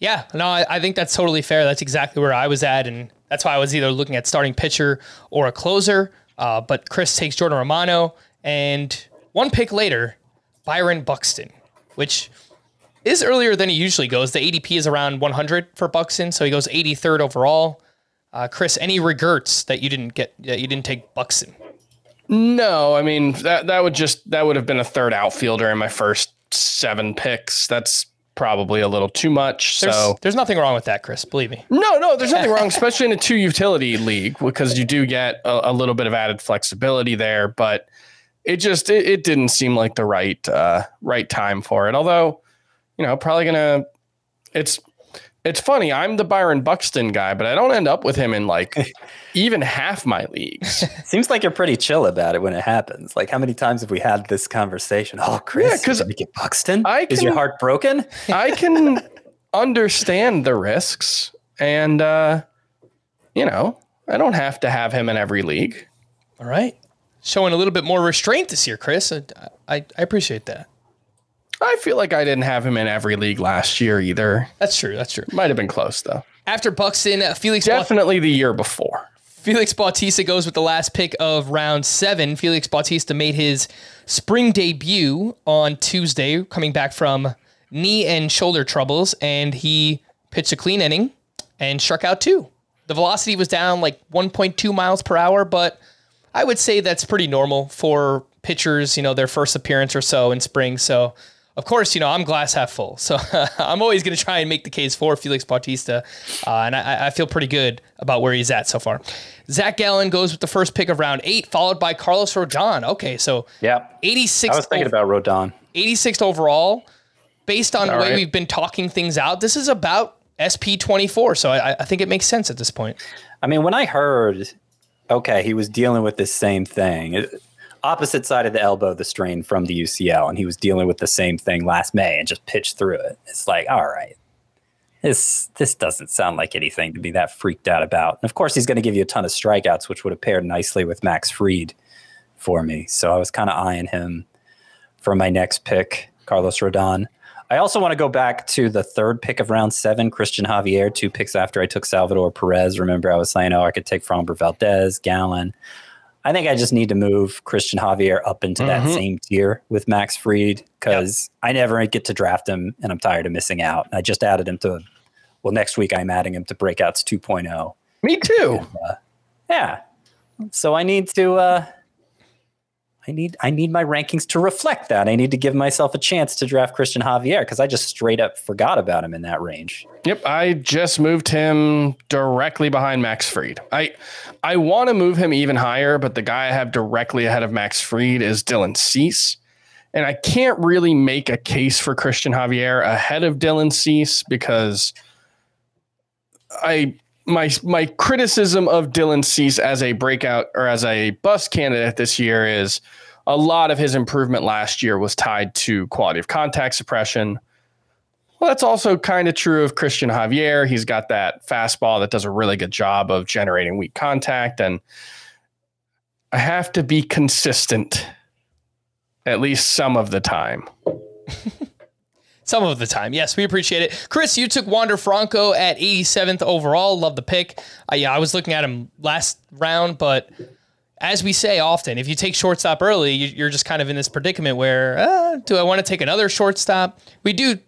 Yeah, no, I, I think that's totally fair. That's exactly where I was at, and that's why I was either looking at starting pitcher or a closer. Uh, but Chris takes Jordan Romano, and one pick later, Byron Buxton, which is earlier than he usually goes. The ADP is around 100 for Buxton, so he goes 83rd overall. Uh, Chris, any regrets that you didn't get that you didn't take Buxton? No, I mean that that would just that would have been a third outfielder in my first seven picks. That's probably a little too much. There's, so there's nothing wrong with that, Chris. Believe me. no, no, there's nothing wrong, especially in a two utility league because you do get a, a little bit of added flexibility there. But it just it, it didn't seem like the right uh, right time for it. Although, you know, probably gonna. It's it's funny. I'm the Byron Buxton guy, but I don't end up with him in like even half my leagues. Seems like you're pretty chill about it when it happens. Like, how many times have we had this conversation? Oh, Chris, Yeah, 'cause you're get Buxton. I Is your heart broken? I can understand the risks, and uh, you know, I don't have to have him in every league. All right. Showing a little bit more restraint this year, Chris. I, I, I appreciate that. I feel like I didn't have him in every league last year either. That's true. That's true. Might have been close though. After Buxton, uh, Felix Baut- Definitely the year before. Felix Bautista goes with the last pick of round seven. Felix Bautista made his spring debut on Tuesday, coming back from knee and shoulder troubles, and he pitched a clean inning and struck out two. The velocity was down like 1.2 miles per hour, but I would say that's pretty normal for pitchers, you know, their first appearance or so in spring. So, of course, you know, I'm glass half full. So I'm always going to try and make the case for Felix Bautista. Uh, and I, I feel pretty good about where he's at so far. Zach Gallen goes with the first pick of round eight, followed by Carlos Rodon. Okay, so Yeah. 86. I was thinking about Rodon. 86th overall. Based on the way right. we've been talking things out, this is about SP 24. So I, I think it makes sense at this point. I mean, when I heard, okay, he was dealing with this same thing, it- opposite side of the elbow, the strain from the UCL, and he was dealing with the same thing last May and just pitched through it. It's like, all right, this this doesn't sound like anything to be that freaked out about. And of course, he's going to give you a ton of strikeouts, which would have paired nicely with Max Fried for me. So I was kind of eyeing him for my next pick, Carlos Rodon. I also want to go back to the third pick of round seven, Cristian Javier, two picks after I took Salvador Perez. Remember, I was saying, oh, I could take Framber Valdez, Gallen. I think I just need to move Cristian Javier up into that same tier with Max Fried because I never get to draft him and I'm tired of missing out. I just added him to, well, next week I'm adding him to Breakouts 2.0. Me too. Yeah. So I need to uh I need I need my rankings to reflect that. I need to give myself a chance to draft Cristian Javier because I just straight up forgot about him in that range. Yep, I just moved him directly behind Max Fried. I I want to move him even higher, but the guy I have directly ahead of Max Fried is Dylan Cease. And I can't really make a case for Cristian Javier ahead of Dylan Cease because I my my criticism of Dylan Cease as a breakout or as a bust candidate this year is a lot of his improvement last year was tied to quality of contact suppression. Well, that's also kind of true of Cristian Javier. He's got that fastball that does a really good job of generating weak contact. And I have to be consistent at least some of the time. Some of the time. Yes, we appreciate it. Chris, you took Wander Franco at 87th overall. Love the pick. Yeah, I was looking at him last round, but as we say often, if you take shortstop early, you- you're just kind of in this predicament where, uh, do I want to take another shortstop? We do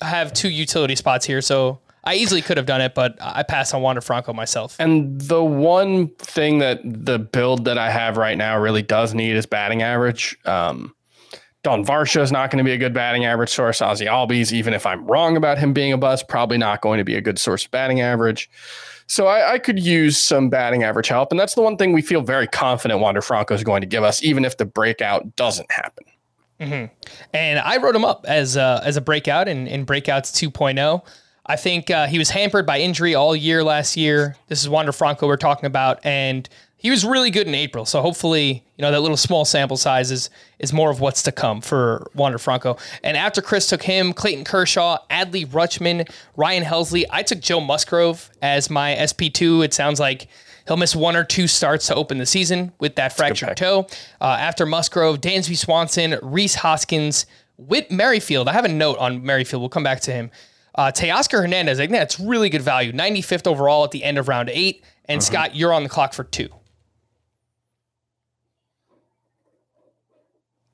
have two utility spots here, so I easily could have done it, but I passed on Wander Franco myself. And the one thing that the build that I have right now really does need is batting average. Um, Don Varsha is not going to be a good batting average source. Ozzie Albies, even if I'm wrong about him being a bust, probably not going to be a good source of batting average. So I, I could use some batting average help, and that's the one thing we feel very confident Wander Franco is going to give us, even if the breakout doesn't happen. and I wrote him up as a, as a breakout in, in Breakouts 2.0. I think uh, he was hampered by injury all year last year. This is Wander Franco we're talking about, and he was really good in April. So hopefully, you know, that little small sample size is, is more of what's to come for Wander Franco. And after Chris took him, Clayton Kershaw, Adley Rutschman, Ryan Helsley, I took Joe Musgrove as my SP2. It sounds like he'll miss one or two starts to open the season with that fractured toe. Uh, after Musgrove, Dansby Swanson, Rhys Hoskins, Whit Merrifield. I have a note on Merrifield. We'll come back to him. Uh, Teoscar Hernandez, I think that's really good value. 95th overall at the end of round eight. And Scott, you're on the clock for two.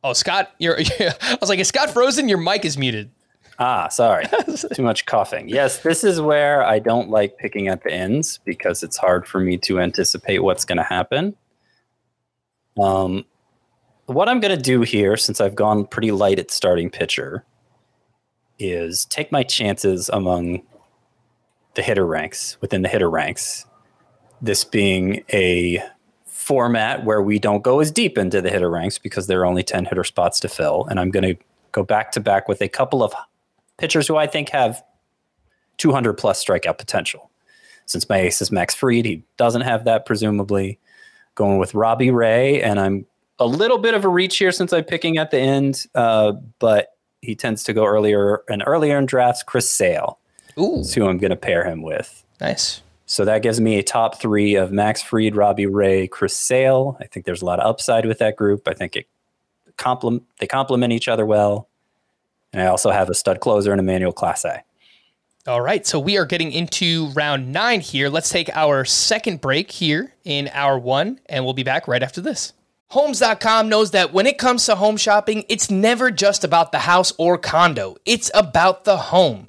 Oh, Scott, you're. I was like, is Scott frozen? Your mic is muted. Ah, sorry. Too much coughing. Yes, this is where I don't like picking at the ends because it's hard for me to anticipate what's going to happen. Um, what I'm going to do here, since I've gone pretty light at starting pitcher, is take my chances among the hitter ranks within the hitter ranks. This being a format where we don't go as deep into the hitter ranks because there are only 10 hitter spots to fill. And I'm going to go back to back with a couple of pitchers who I think have 200 plus strikeout potential. Since my ace is Max Fried, he doesn't have that, presumably. Going with Robbie Ray, and I'm a little bit of a reach here since I'm picking at the end, uh, but he tends to go earlier and earlier in drafts. Chris Sale Ooh, is who I'm going to pair him with. nice. So that gives me a top three of Max Fried, Robbie Ray, Chris Sale. I think there's a lot of upside with that group. I think it complement they complement each other well. And I also have a stud closer and Emmanuel A. All right, so we are getting into round nine here. Let's take our second break here in hour one, and we'll be back right after this. Homes.com knows that when it comes to home shopping, it's never just about the house or condo, it's about the home.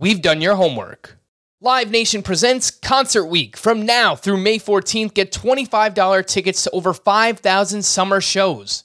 We've done your homework. Live Nation presents Concert Week. From now through May 14th, get $25 tickets to over 5,000 summer shows.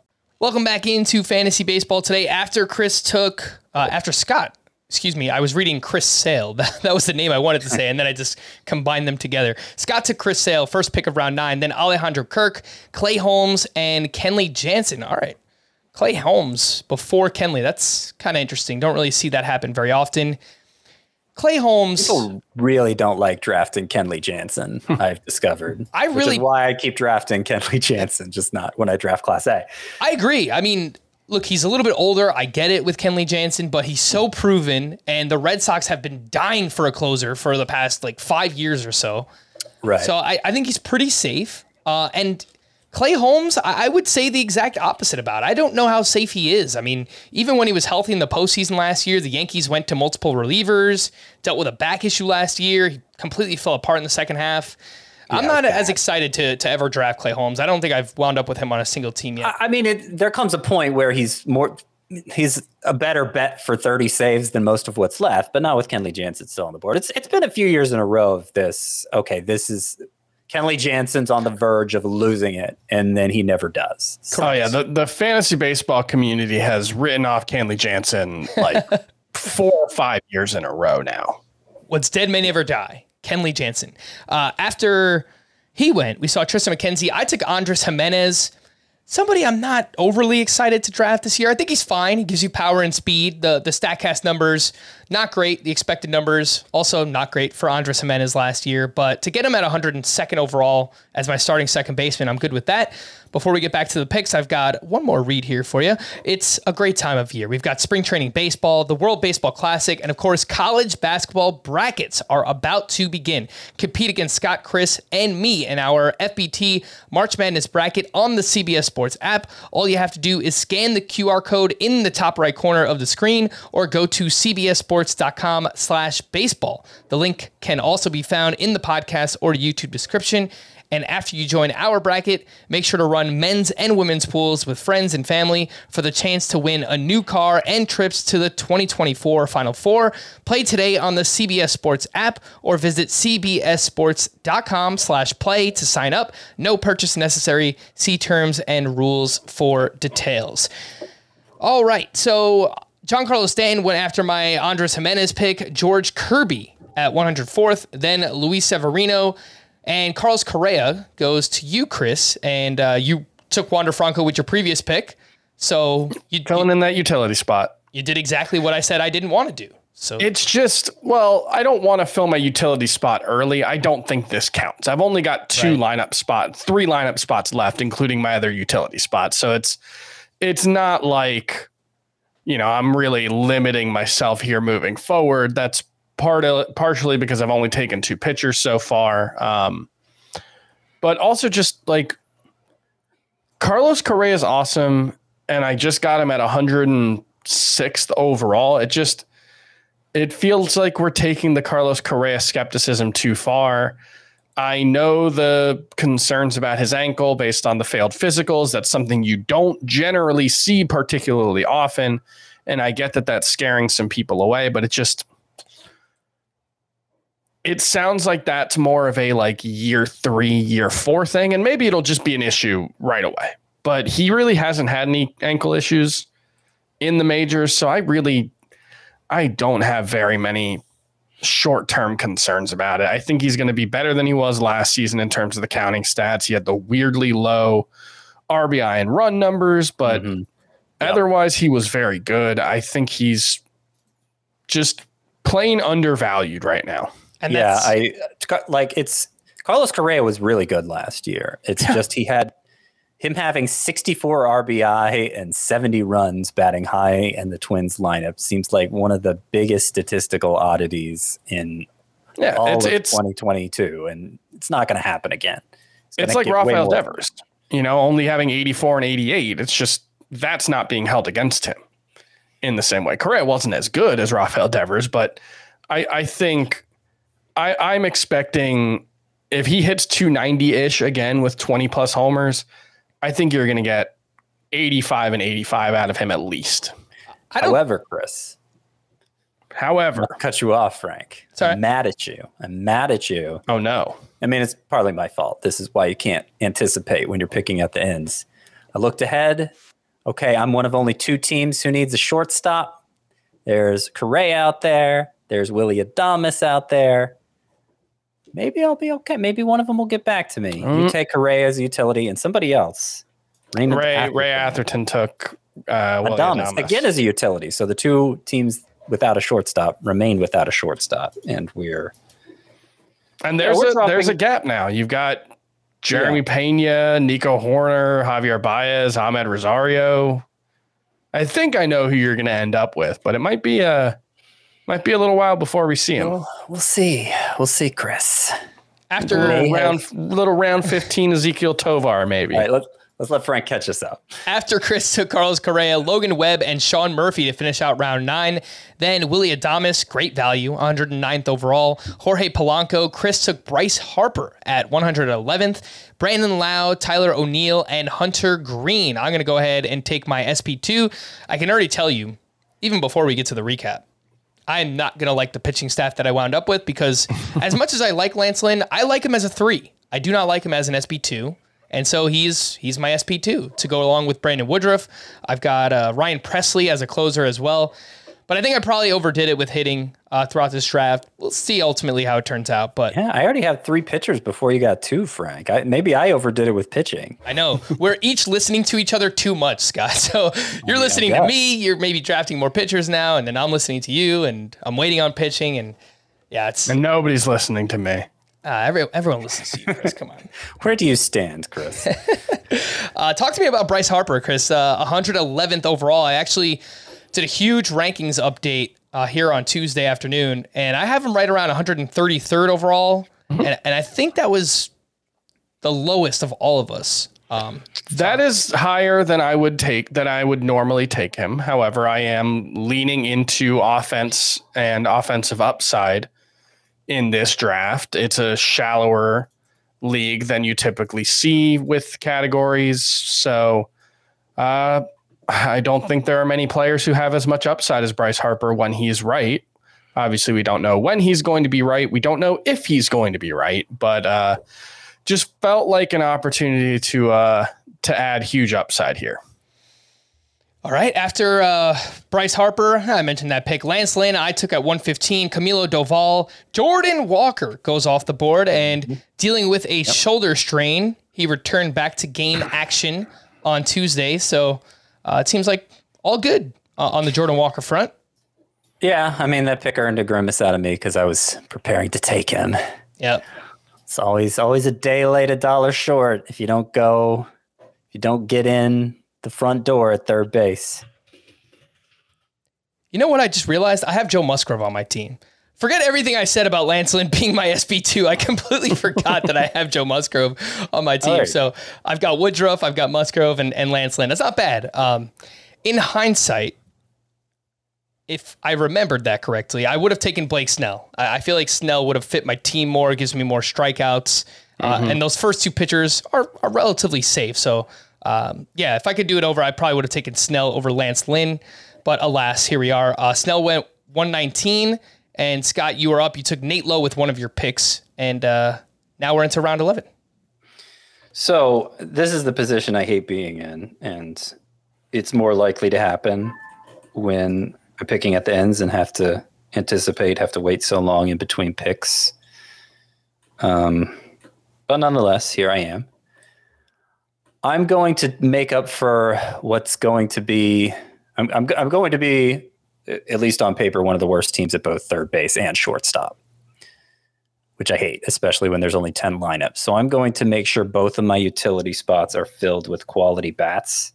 Welcome back into fantasy baseball today after Chris took, uh, after Scott, excuse me, I was reading Chris Sale. That, that was the name I wanted to say, and then I just combined them together. Scott took Chris Sale, first pick of round nine, then Alejandro Kirk, Clay Holmes, and Kenley Jansen. All right. Clay Holmes before Kenley. That's kind of interesting. Don't really see that happen very often. Clay Holmes. People really don't like drafting Kenley Jansen, I've discovered. I which really- is why I keep drafting Kenley Jansen, just not when I draft Clase. I agree. I mean, look, he's a little bit older. I get it with Kenley Jansen, but he's so proven, and the Red Sox have been dying for a closer for the past like five years or so. Right. So I, I think he's pretty safe. Uh, and Clay Holmes, I, would say the exact opposite about. I don't know how safe he is. I mean, even when he was healthy in the postseason last year, the Yankees went to multiple relievers, dealt with a back issue last year. He completely fell apart in the second half. I'm not as excited to to ever draft Clay Holmes. I don't think I've wound up with him on a single team yet. I mean, it, there comes a point where he's more, he's a better bet for 30 saves than most of what's left, but not with Kenley Jansen still on the board. It's It's been a few years in a row of this. Okay, this is Kenley Jansen's on the verge of losing it, and then he never does. So- Oh yeah, the, the fantasy baseball community has written off Kenley Jansen like four or five years in a row now. What's dead may never die. Kenley Jansen. Uh, after he went, we saw Triston McKenzie. I took Andres Gimenez. Somebody I'm not overly excited to draft this year. I think he's fine. He gives you power and speed. The the Statcast numbers not great. The expected numbers also not great for Andres Gimenez last year. But to get him at 102nd overall as my starting second baseman, I'm good with that. Before we get back to the picks, I've got one more read here for you. It's a great time of year. We've got spring training baseball, the World Baseball Classic, and of course, college basketball brackets are about to begin. Compete against Scott, Chris, and me in our FBT March Madness bracket on the CBS Sports app. All you have to do is scan the QR code in the top right corner of the screen or go to cbssports.com slash baseball. The link can also be found in the podcast or YouTube description. And after you join our bracket, make sure to run men's and women's pools with friends and family for the chance to win a new car and trips to the 2024 Final Four. Play today on the CBS Sports app or visit cbssports.com slash play to sign up. No purchase necessary. See terms and rules for details. All right, so Giancarlo Stanton went after my Andres Gimenez pick, George Kirby at 104th, then Luis Severino, and Carlos Correa goes to you, Chris, and uh, you took Wander Franco with your previous pick, so you, Filling in that utility spot. you did exactly what I said I didn't want to do. So It's just, well, I don't want to fill my utility spot early. I don't think this counts. I've only got two lineup spots, three lineup spots left, including my other utility spots. So it's it's not like, you know, I'm really limiting myself here moving forward. That's part of partially because I've only taken two pitchers so far. Um, but also just like Carlos Correa is awesome, and I just got him at 106th overall. It just it feels like we're taking the Carlos Correa skepticism too far. I know the concerns about his ankle based on the failed physicals. That's something you don't generally see particularly often. And I get that that's scaring some people away, but it just, it sounds like that's more of a like year three, year four thing. And maybe it'll just be an issue right away. But he really hasn't had any ankle issues in the majors. So I really I don't have very many short term concerns about it. I think he's going to be better than he was last season in terms of the counting stats. He had the weirdly low RBI and run numbers, but Mhm. otherwise, he was very good. I think he's just plain undervalued right now. and yeah, that's, I like it's Carlos Correa was really good last year. It's just he had him having 64 RBI and 70 runs batting high in the Twins lineup seems like one of the biggest statistical oddities in Yeah, all it's of it's 2022 and it's not going to happen again. gonna it's like Rafael. Devers, you know, only having 84 and 88. It's just that's not being held against him in the same way. Correa wasn't as good as Rafael Devers, but I, I think I, I'm expecting if he hits 290 ish again with 20 plus homers, I think you're going to get 85 and 85 out of him at least. However, Chris, However, I'll cut you off, Frank. Sorry. I'm mad at you. I'm mad at you. oh no. I mean, it's partly my fault. This is why you can't anticipate when you're picking at the ends. I looked ahead. Okay, I'm one of only two teams who needs a shortstop. There's Correa out there. There's Willy Adames out there. Maybe I'll be okay. Maybe one of them will get back to me. You take Correa as a utility and somebody else. Raymond Ray Atherton. Ray Atherton took uh, Adames, again as a utility. So the two teams without a shortstop remain without a shortstop, and we're And there's we're a there's a gap now. You've got Jeremy Pena, Nico Hoerner, Javier Baez, Amed Rosario. I think I know who you're going to end up with, but it might be a might be a little while before we see him. Well, we'll see. We'll see, Chris. after May little have- round little round 15 Ezequiel Tovar maybe. All right, let's let's let Frank catch us up. After Chris took Carlos Correa, Logan Webb, and Sean Murphy to finish out round nine. Then Willy Adames, great value, 109th overall. Jorge Polanco. Chris took Bryce Harper at 111th. Brandon Lowe, Tyler O'Neill, and Hunter Greene. I'm going to go ahead and take my SP2. I can already tell you, even before we get to the recap, I'm not going to like the pitching staff that I wound up with because as much as I like Lance Lynn, I like him as a three. I do not like him as an SP2. And so he's he's my SP2 to go along with Brandon Woodruff. I've got uh, Ryan Pressly as a closer as well. But I think I probably overdid it with hitting uh, throughout this draft. We'll see ultimately how it turns out. But Yeah, I already have three pitchers before you got two, Frank. I, maybe I overdid it with pitching. I know we're each listening to each other too much, Scott. So you're listening to me. You're maybe drafting more pitchers now, and then I'm listening to you, and I'm waiting on pitching. And yeah, it's uh, And nobody's listening to me. every, everyone listens to you, Chris. Come on. Where do you stand, Chris? Uh, talk to me about Bryce Harper, Chris. Uh, 111th overall. I actually did a huge rankings update uh, here on Tuesday afternoon, and I have him right around 133rd overall, and, and I think that was the lowest of all of us. Um, That is higher than I would take that I would normally take him. However, I am leaning into offense and offensive upside in this draft. It's a shallower league than you typically see with categories. So uh, I don't think there are many players who have as much upside as Bryce Harper when he's right. Obviously, we don't know when he's going to be right. We don't know if he's going to be right, but uh, just felt like an opportunity to uh, to add huge upside here. All right. After uh, Bryce Harper, I mentioned that pick. Lance Lynn, I took at 115. Camilo Doval. Jordan Walker goes off the board and dealing with a shoulder strain. He returned back to game action on Tuesday. So it seems like all good uh, on the Jordan Walker front. Yeah, I mean that pick earned a grimace out of me because I was preparing to take him. Yep. It's always always a day late, a dollar short. If you don't go, if you don't get in the front door at third base. You know what I just realized? I have Joe Musgrove on my team. Forget everything I said about Lance Lynn being my SB2. I completely forgot that I have Joe Musgrove on my team. Alright. So I've got Woodruff, I've got Musgrove, and, and Lance Lynn. That's not bad. Um, in hindsight, if I remembered that correctly, I would have taken Blake Snell. I, I feel like Snell would have fit my team more, gives me more strikeouts. Uh, and those first two pitchers are, are relatively safe. So, um, yeah, if I could do it over, I probably would have taken Snell over Lance Lynn. But alas, here we are. Uh, Snell went 119, and Scott, you were up. You took Nate Lowe with one of your picks, and uh, now we're into round 11. So this is the position I hate being in, and it's more likely to happen when I'm picking at the ends and have to anticipate, have to wait so long in between picks. Um, but nonetheless, here I am. I'm going to make up for what's going to be. I'm, I'm, I'm going to be, at least on paper, one of the worst teams at both third base and shortstop which I hate, especially when there's only 10 lineups. So I'm going to make sure both of my utility spots are filled with quality bats.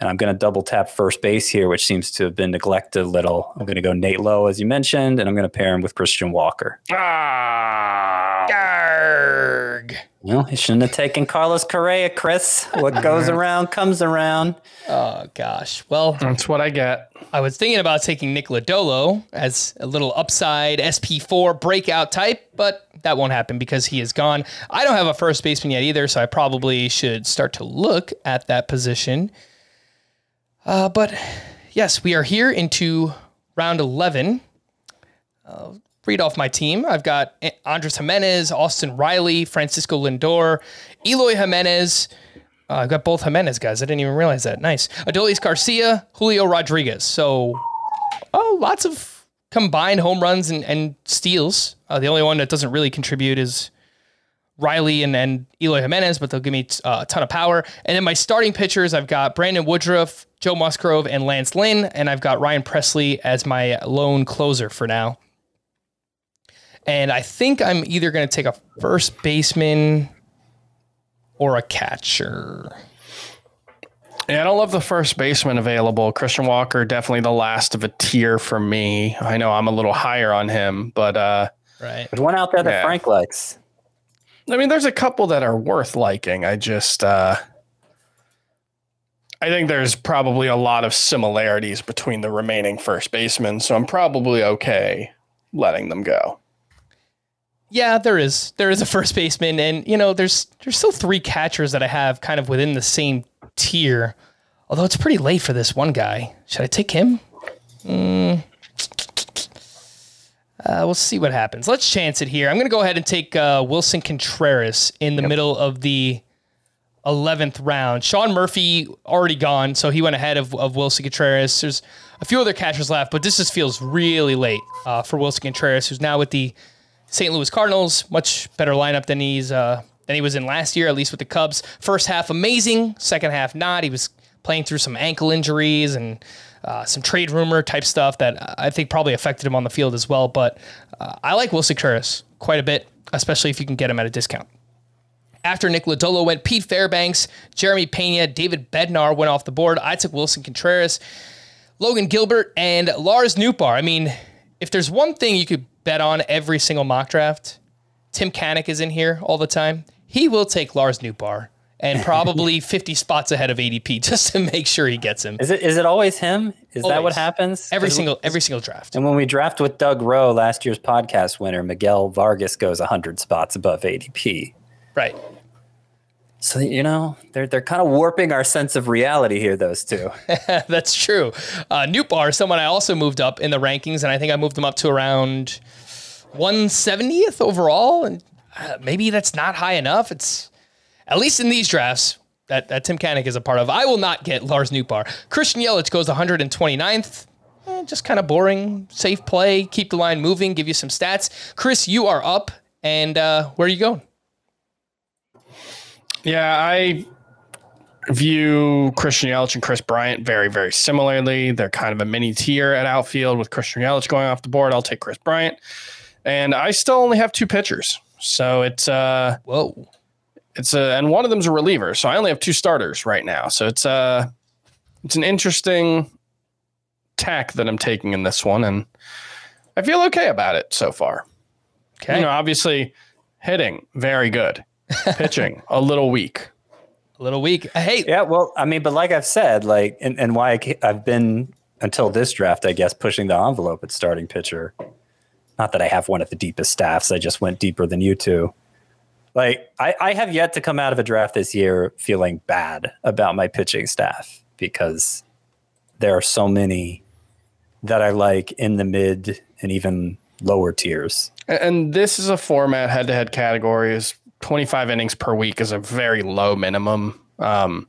And I'm going to double tap first base here, which seems to have been neglected a little. I'm going to go Nate Lowe, as you mentioned, and I'm going to pair him with Christian Walker. Ah! Garg. Well, he shouldn't have taken Carlos Correa, Chris. What goes around comes around. Oh, gosh. Well, That's what I get. I was thinking about taking Nick Lodolo as a little upside SP4 breakout type, but that won't happen because he is gone. I don't have a first baseman yet either, so I probably should start to look at that position. Uh, but yes, we are here into round 11. I'll read off my team. I've got Andres Gimenez, Austin Riley, Francisco Lindor, Eloy Jimenez. Uh, I've got both Jimenez guys. I didn't even realize that. Nice. Adolis Garcia, Julio Rodriguez. So, oh, lots of combined home runs and, and steals. Uh, the only one that doesn't really contribute is Riley and, and Eloy Jimenez, but they'll give me uh, a ton of power. And then my starting pitchers, I've got Brandon Woodruff, Joe Musgrove, and Lance Lynn. And I've got Ryan Pressly as my lone closer for now. And I think I'm either going to take a first baseman or a catcher. Yeah, I don't love the first baseman available. Christian Walker, definitely the last of a tier for me. I know I'm a little higher on him, but uh, Right. There's one out there that Yeah. Frank likes. I mean, there's a couple that are worth liking. I just, uh, I think there's probably a lot of similarities between the remaining first basemen, so I'm probably okay letting them go. Yeah, there is. There is a first baseman, and you know, there's there's still three catchers that I have kind of within the same tier. Although it's pretty late for this one guy. Should I take him? Mm. Uh, we'll see what happens. Let's chance it here. I'm going to go ahead and take uh, Willson Contreras in the middle of the 11th round. Sean Murphy already gone, so he went ahead of, of Willson Contreras. There's a few other catchers left, but this just feels really late uh, for Willson Contreras, who's now with the St. Louis Cardinals. Much better lineup than he's uh, than he was in last year, at least with the Cubs. First half amazing, second half not. He was playing through some ankle injuries and uh, some trade rumor type stuff that I think probably affected him on the field as well. But uh, I like Willson Contreras quite a bit, especially if you can get him at a discount. After Nick Lodolo went, Pete Fairbanks, Jeremy Pena, David Bednar went off the board. I took Willson Contreras, Logan Gilbert, and Lars Nootbaar. I mean, if there's one thing you could bet on every single mock draft, Tim Kanek is in here all the time. He will take Lars Nootbaar and probably 50 spots ahead of ADP just to make sure he gets him. Is it is it always him? Is that what happens? Every single every single draft. And when we draft with Doug Rowe, last year's podcast winner, Miguel Vargas goes 100 spots above ADP. Right. So you know they're they're kind of warping our sense of reality here. Those two. That's true. Uh, Newt someone I also moved up in the rankings, and I think I moved them up to around 170th overall. And uh, maybe that's not high enough. It's at least in these drafts that, that Tim Kanik is a part of. I will not get Lars Nootbaar. Christian Yelich goes 129th. Eh, just kind of boring, safe play, keep the line moving, give you some stats. Chris, you are up, and uh, where are you going? Yeah, I view Christian Yelich and Kris Bryant very, very similarly. They're kind of a mini tier at outfield with Christian Yelich going off the board. I'll take Kris Bryant. And I still only have two pitchers. So it's uh whoa. It's a and one of them's a reliever. So I only have two starters right now. So it's uh it's an interesting tack that I'm taking in this one and I feel okay about it so far. Okay. You know, obviously hitting very good. Pitching a little weak. A little weak. Hey, yeah. Well, I mean, but like I've said, like, and, and why I, I've been until this draft, I guess, pushing the envelope at starting pitcher. Not that I have one of the deepest staffs. I just went deeper than you two. Like, I, I have yet to come out of a draft this year feeling bad about my pitching staff because there are so many that I like in the mid and even lower tiers. And this is a format head to head categories 25 innings per week is a very low minimum. Um,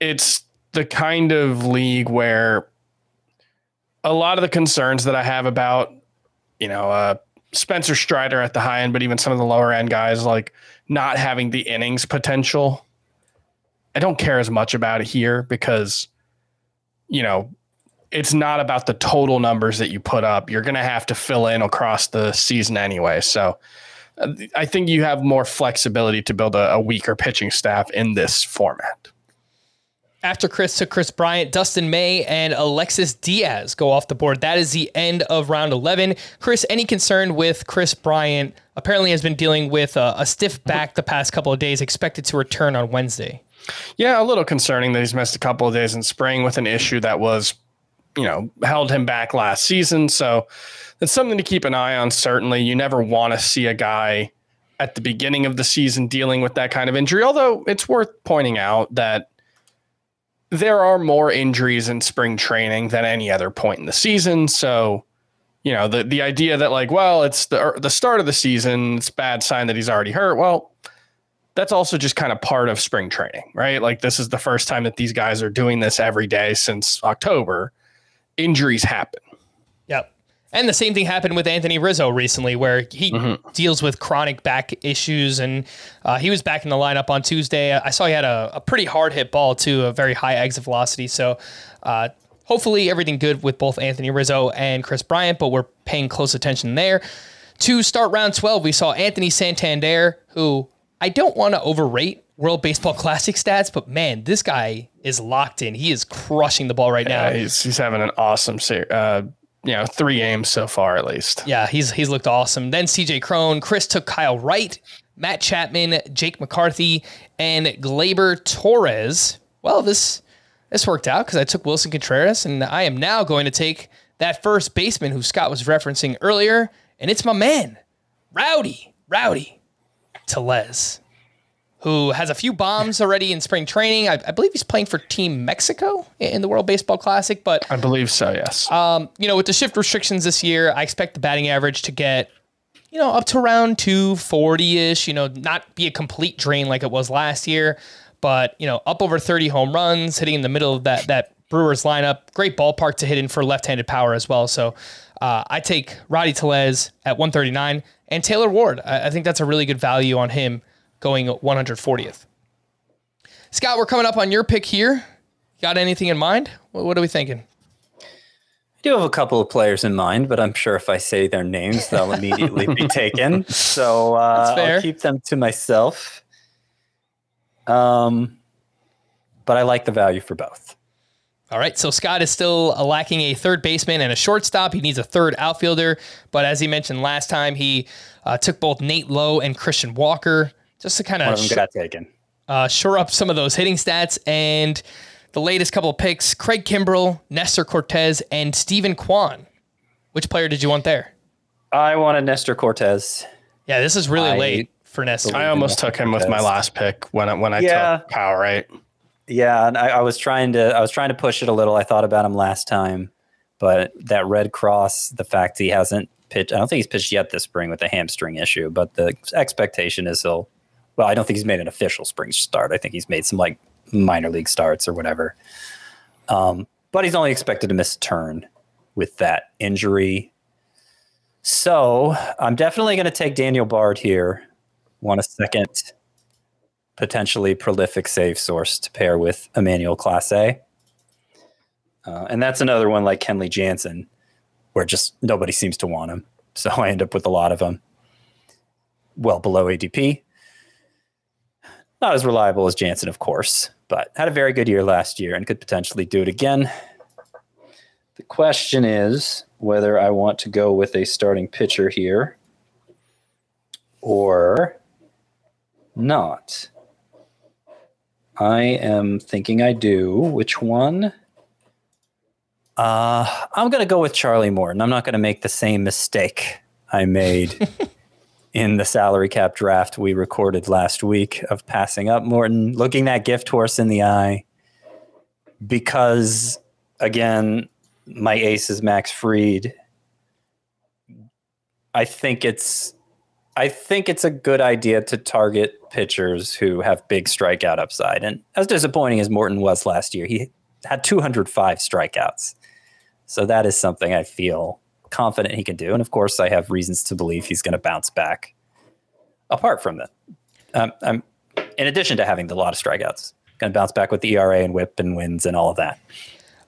it's the kind of league where a lot of the concerns that I have about, you know, uh, Spencer Strider at the high end, but even some of the lower end guys like not having the innings potential. I don't care as much about it here because, you know, it's not about the total numbers that you put up. You're going to have to fill in across the season anyway. So, I think you have more flexibility to build a, a, weaker pitching staff in this format. After Chris took Kris Bryant, Dustin May and Alexis Diaz go off the board. That is the end of round 11. Chris, any concern with Kris Bryant? Apparently, has been dealing with a, a stiff back the past couple of days. Expected to return on Wednesday. Yeah, a little concerning that he's missed a couple of days in spring with an issue that was, you know, held him back last season. So that's something to keep an eye on. Certainly, you never want to see a guy at the beginning of the season dealing with that kind of injury. Although it's worth pointing out that there are more injuries in spring training than any other point in the season. So, you know, the the idea that like, well, it's the er, the start of the season, it's bad sign that he's already hurt. Well, that's also just kind of part of spring training, right? Like this is the first time that these guys are doing this every day since October. Injuries happen. Yep. And the same thing happened with Anthony Rizzo recently, where he mm-hmm. deals with chronic back issues, and uh, he was back in the lineup on Tuesday. I saw he had a, a pretty hard hit ball too, a very high exit velocity. So uh, hopefully everything good with both Anthony Rizzo and Kris Bryant, but we're paying close attention there. To start round 12, we saw Anthony Santander, who I don't want to overrate World Baseball Classic stats, but man, this guy is locked in. He is crushing the ball right yeah, now. He's, he's having an awesome series. Uh, you know, three games so far at least. Yeah, he's he's looked awesome. Then CJ Cron, Chris took Kyle Wright, Matt Chapman, Jake McCarthy, and Gleyber Torres. Well, this this worked out because I took Willson Contreras, and I am now going to take that first baseman who Scott was referencing earlier, and it's my man, Rowdy, Rowdy Tellez who has a few bombs already in spring training. I, I, believe he's playing for Team Mexico in the World Baseball Classic. But I believe so. Yes. Um, you know, with the shift restrictions this year, I expect the batting average to get, you know, up to around 240 ish. You know, not be a complete drain like it was last year, but you know, up over 30 home runs, hitting in the middle of that that Brewers lineup. Great ballpark to hit in for left-handed power as well. So. Uh, I take Rowdy Tellez at 139 and Taylor Ward. I, I think that's a really good value on him going 140th. Scott, we're coming up on your pick here. Got anything in mind? What, what are we thinking? I do have a couple of players in mind, but I'm sure if I say their names, they'll immediately be taken. So uh, I'll keep them to myself. Um, but I like the value for both. All right, so Scott is still lacking a third baseman and a shortstop. He needs a third outfielder, but as he mentioned last time, he uh, took both Nate Lowe and Christian Walker just to kind of sh- got taken. Uh, shore up some of those hitting stats and the latest couple of picks: Craig Kimbrel, Nestor Cortes, and Steven Kwan. Which player did you want there? I wanted Nestor Cortes. Yeah, this is really I, late. for Nestor. I almost took him with my last pick when I, when I Yeah. took Powell, right? Yeah, and I, I was trying to I was trying to push it a little. I thought about him last time, but that Red Cross, the fact he hasn't pitched, I don't think he's pitched yet this spring with a hamstring issue. But the expectation is he'll. Well, I don't think he's made an official spring start. I think he's made some like minor league starts or whatever. Um, but he's only expected to miss a turn with that injury. So I'm definitely going to take Daniel Bard here. Want a second potentially prolific save source to pair with Emmanuel Clase. Uh, and that's another one like Kenley Jansen, where just nobody seems to want him. So I end up with a lot of them well below ADP. Not as reliable as Jansen, of course, but had a very good year last year and could potentially do it again. The question is whether I want to go with a starting pitcher here or not. I am thinking I do. Which one? Uh, I'm going to go with Charlie Morton. I'm not going to make the same mistake I made in the salary cap draft we recorded last week of passing up Morton, looking that gift horse in the eye. Because, again, my ace is Max Fried. I think it's I think it's a good idea to target pitchers who have big strikeout upside. And as disappointing as Morton was last year, he had 205 strikeouts. So that is something I feel confident he can do. And of course, I have reasons to believe he's going to bounce back. Apart from that, um, I'm, in addition to having the lot of strikeouts, going to bounce back with the ERA and whip and wins and all of that.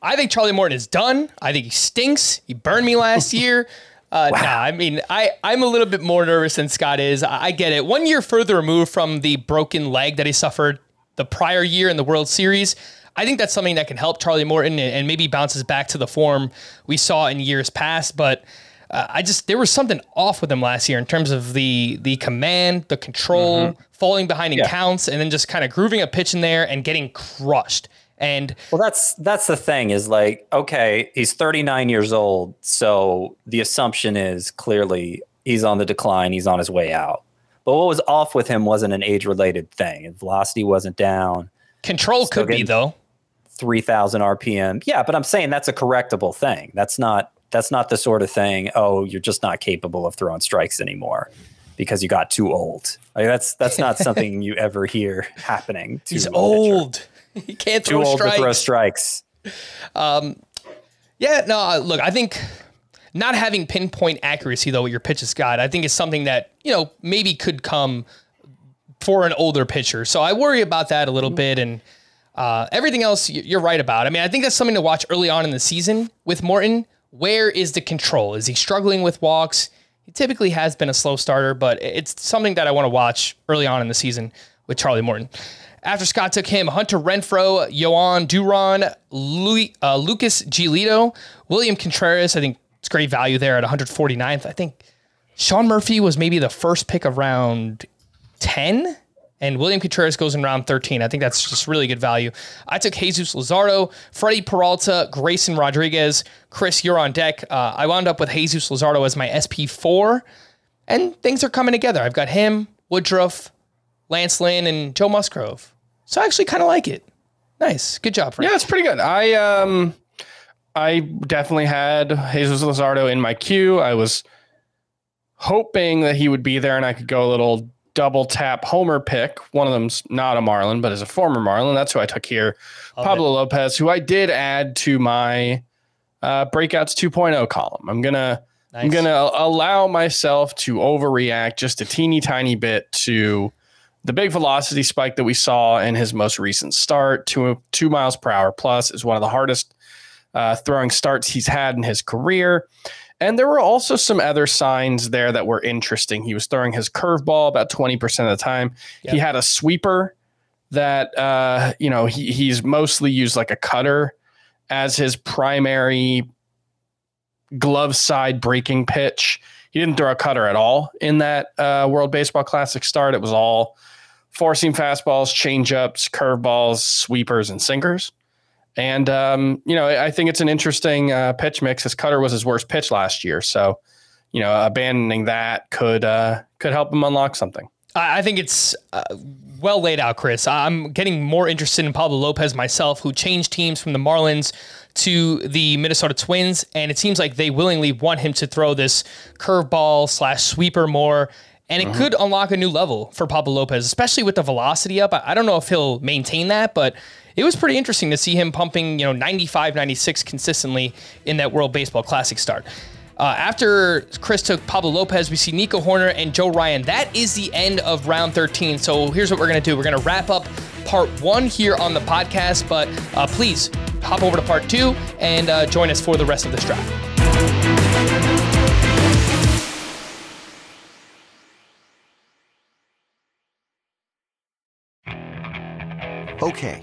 I think Charlie Morton is done. I think he stinks. He burned me last year. Uh, Nah, I mean, I, I'm a little bit more nervous than Scott is. I, I get it. One year further removed from the broken leg that he suffered the prior year in the World Series, I think that's something that can help Charlie Morton and, and maybe bounces back to the form we saw in years past. But uh, I just there was something off with him last year in terms of the the command, the control, falling behind in Yeah. counts, and then just kind of grooving a pitch in there and getting crushed. And Well, that's that's the thing is like, okay, he's 39 years old, so the assumption is clearly he's on the decline, he's on his way out. But what was off with him wasn't an age-related thing. Velocity wasn't down, control Still could be though. 3000 RPM. Yeah, but I'm saying that's a correctable thing. That's not that's not the sort of thing, oh, you're just not capable of throwing strikes anymore because you got too old. Like that's that's not something you ever hear happening. He's old. He can't Too throw old strikes. to throw strikes. Yeah, no, uh, look, I think not having pinpoint accuracy though with your pitches, Scott, I think is something that, you know, maybe could come for an older pitcher. So I worry about that a little bit and uh, everything else you're right about. I mean, I think that's something to watch early on in the season with Morton. Where is the control? Is he struggling with walks? He typically has been a slow starter, but it's something that I want to watch early on in the season with Charlie Morton. After Scott took him, Hunter Renfroe, Jhoan Duran, Louis, uh, Lucas Giolito, William Contreras. I think it's great value there at 149th. I think Sean Murphy was maybe the first pick of round 10 and William Contreras goes in round 13. I think that's just really good value. I took Jesus Luzardo, Freddie Peralta, Grayson Rodriguez, Chris, you're on deck. Uh, I wound up with Jesus Luzardo as my SP4, and things are coming together. I've got him, Woodruff, Lance Lynn, and Joe Musgrove. So I actually kind of like it. Nice. Good job, Frank. Yeah, it's pretty good. I um I definitely had Jesus Luzardo in my queue. I was hoping that he would be there and I could go a little double tap homer pick. One of them's not a Marlin, but is a former Marlin. That's who I took here. Pablo Lopez, who I did add to my uh, breakouts 2.0 column. I'm gonna I'm gonna allow myself to overreact just a teeny tiny bit to the big velocity spike that we saw in his most recent start. Two two miles per hour plus is one of the hardest uh, throwing starts he's had in his career. And there were also some other signs there that were interesting. He was throwing his curveball about 20% of the time. He had a sweeper that, uh, you know, he, he's mostly used like a cutter as his primary glove side breaking pitch. He didn't throw a cutter at all in that uh, World Baseball Classic start. It was all forcing fastballs, changeups, curveballs, sweepers, and sinkers. And um, you know, I think it's an interesting uh, pitch mix. His cutter was his worst pitch last year, so you know, abandoning that could uh, could help him unlock something. I think it's uh, well laid out, Chris. I'm getting more interested in Pablo Lopez myself, who changed teams from the Marlins to the Minnesota Twins, and it seems like they willingly want him to throw this curveball slash sweeper more. And it could unlock a new level for Pablo Lopez, especially with the velocity up. I don't know if he'll maintain that, but it was pretty interesting to see him pumping, you know, 95, 96 consistently in that World Baseball Classic start. Uh, after Chris took Pablo Lopez, we see Nico Hoerner and Joe Ryan. That is the end of round 13. So here's what we're going to do we're going to wrap up part one here on the podcast, but uh, please hop over to part two and uh, join us for the rest of this draft. Okay,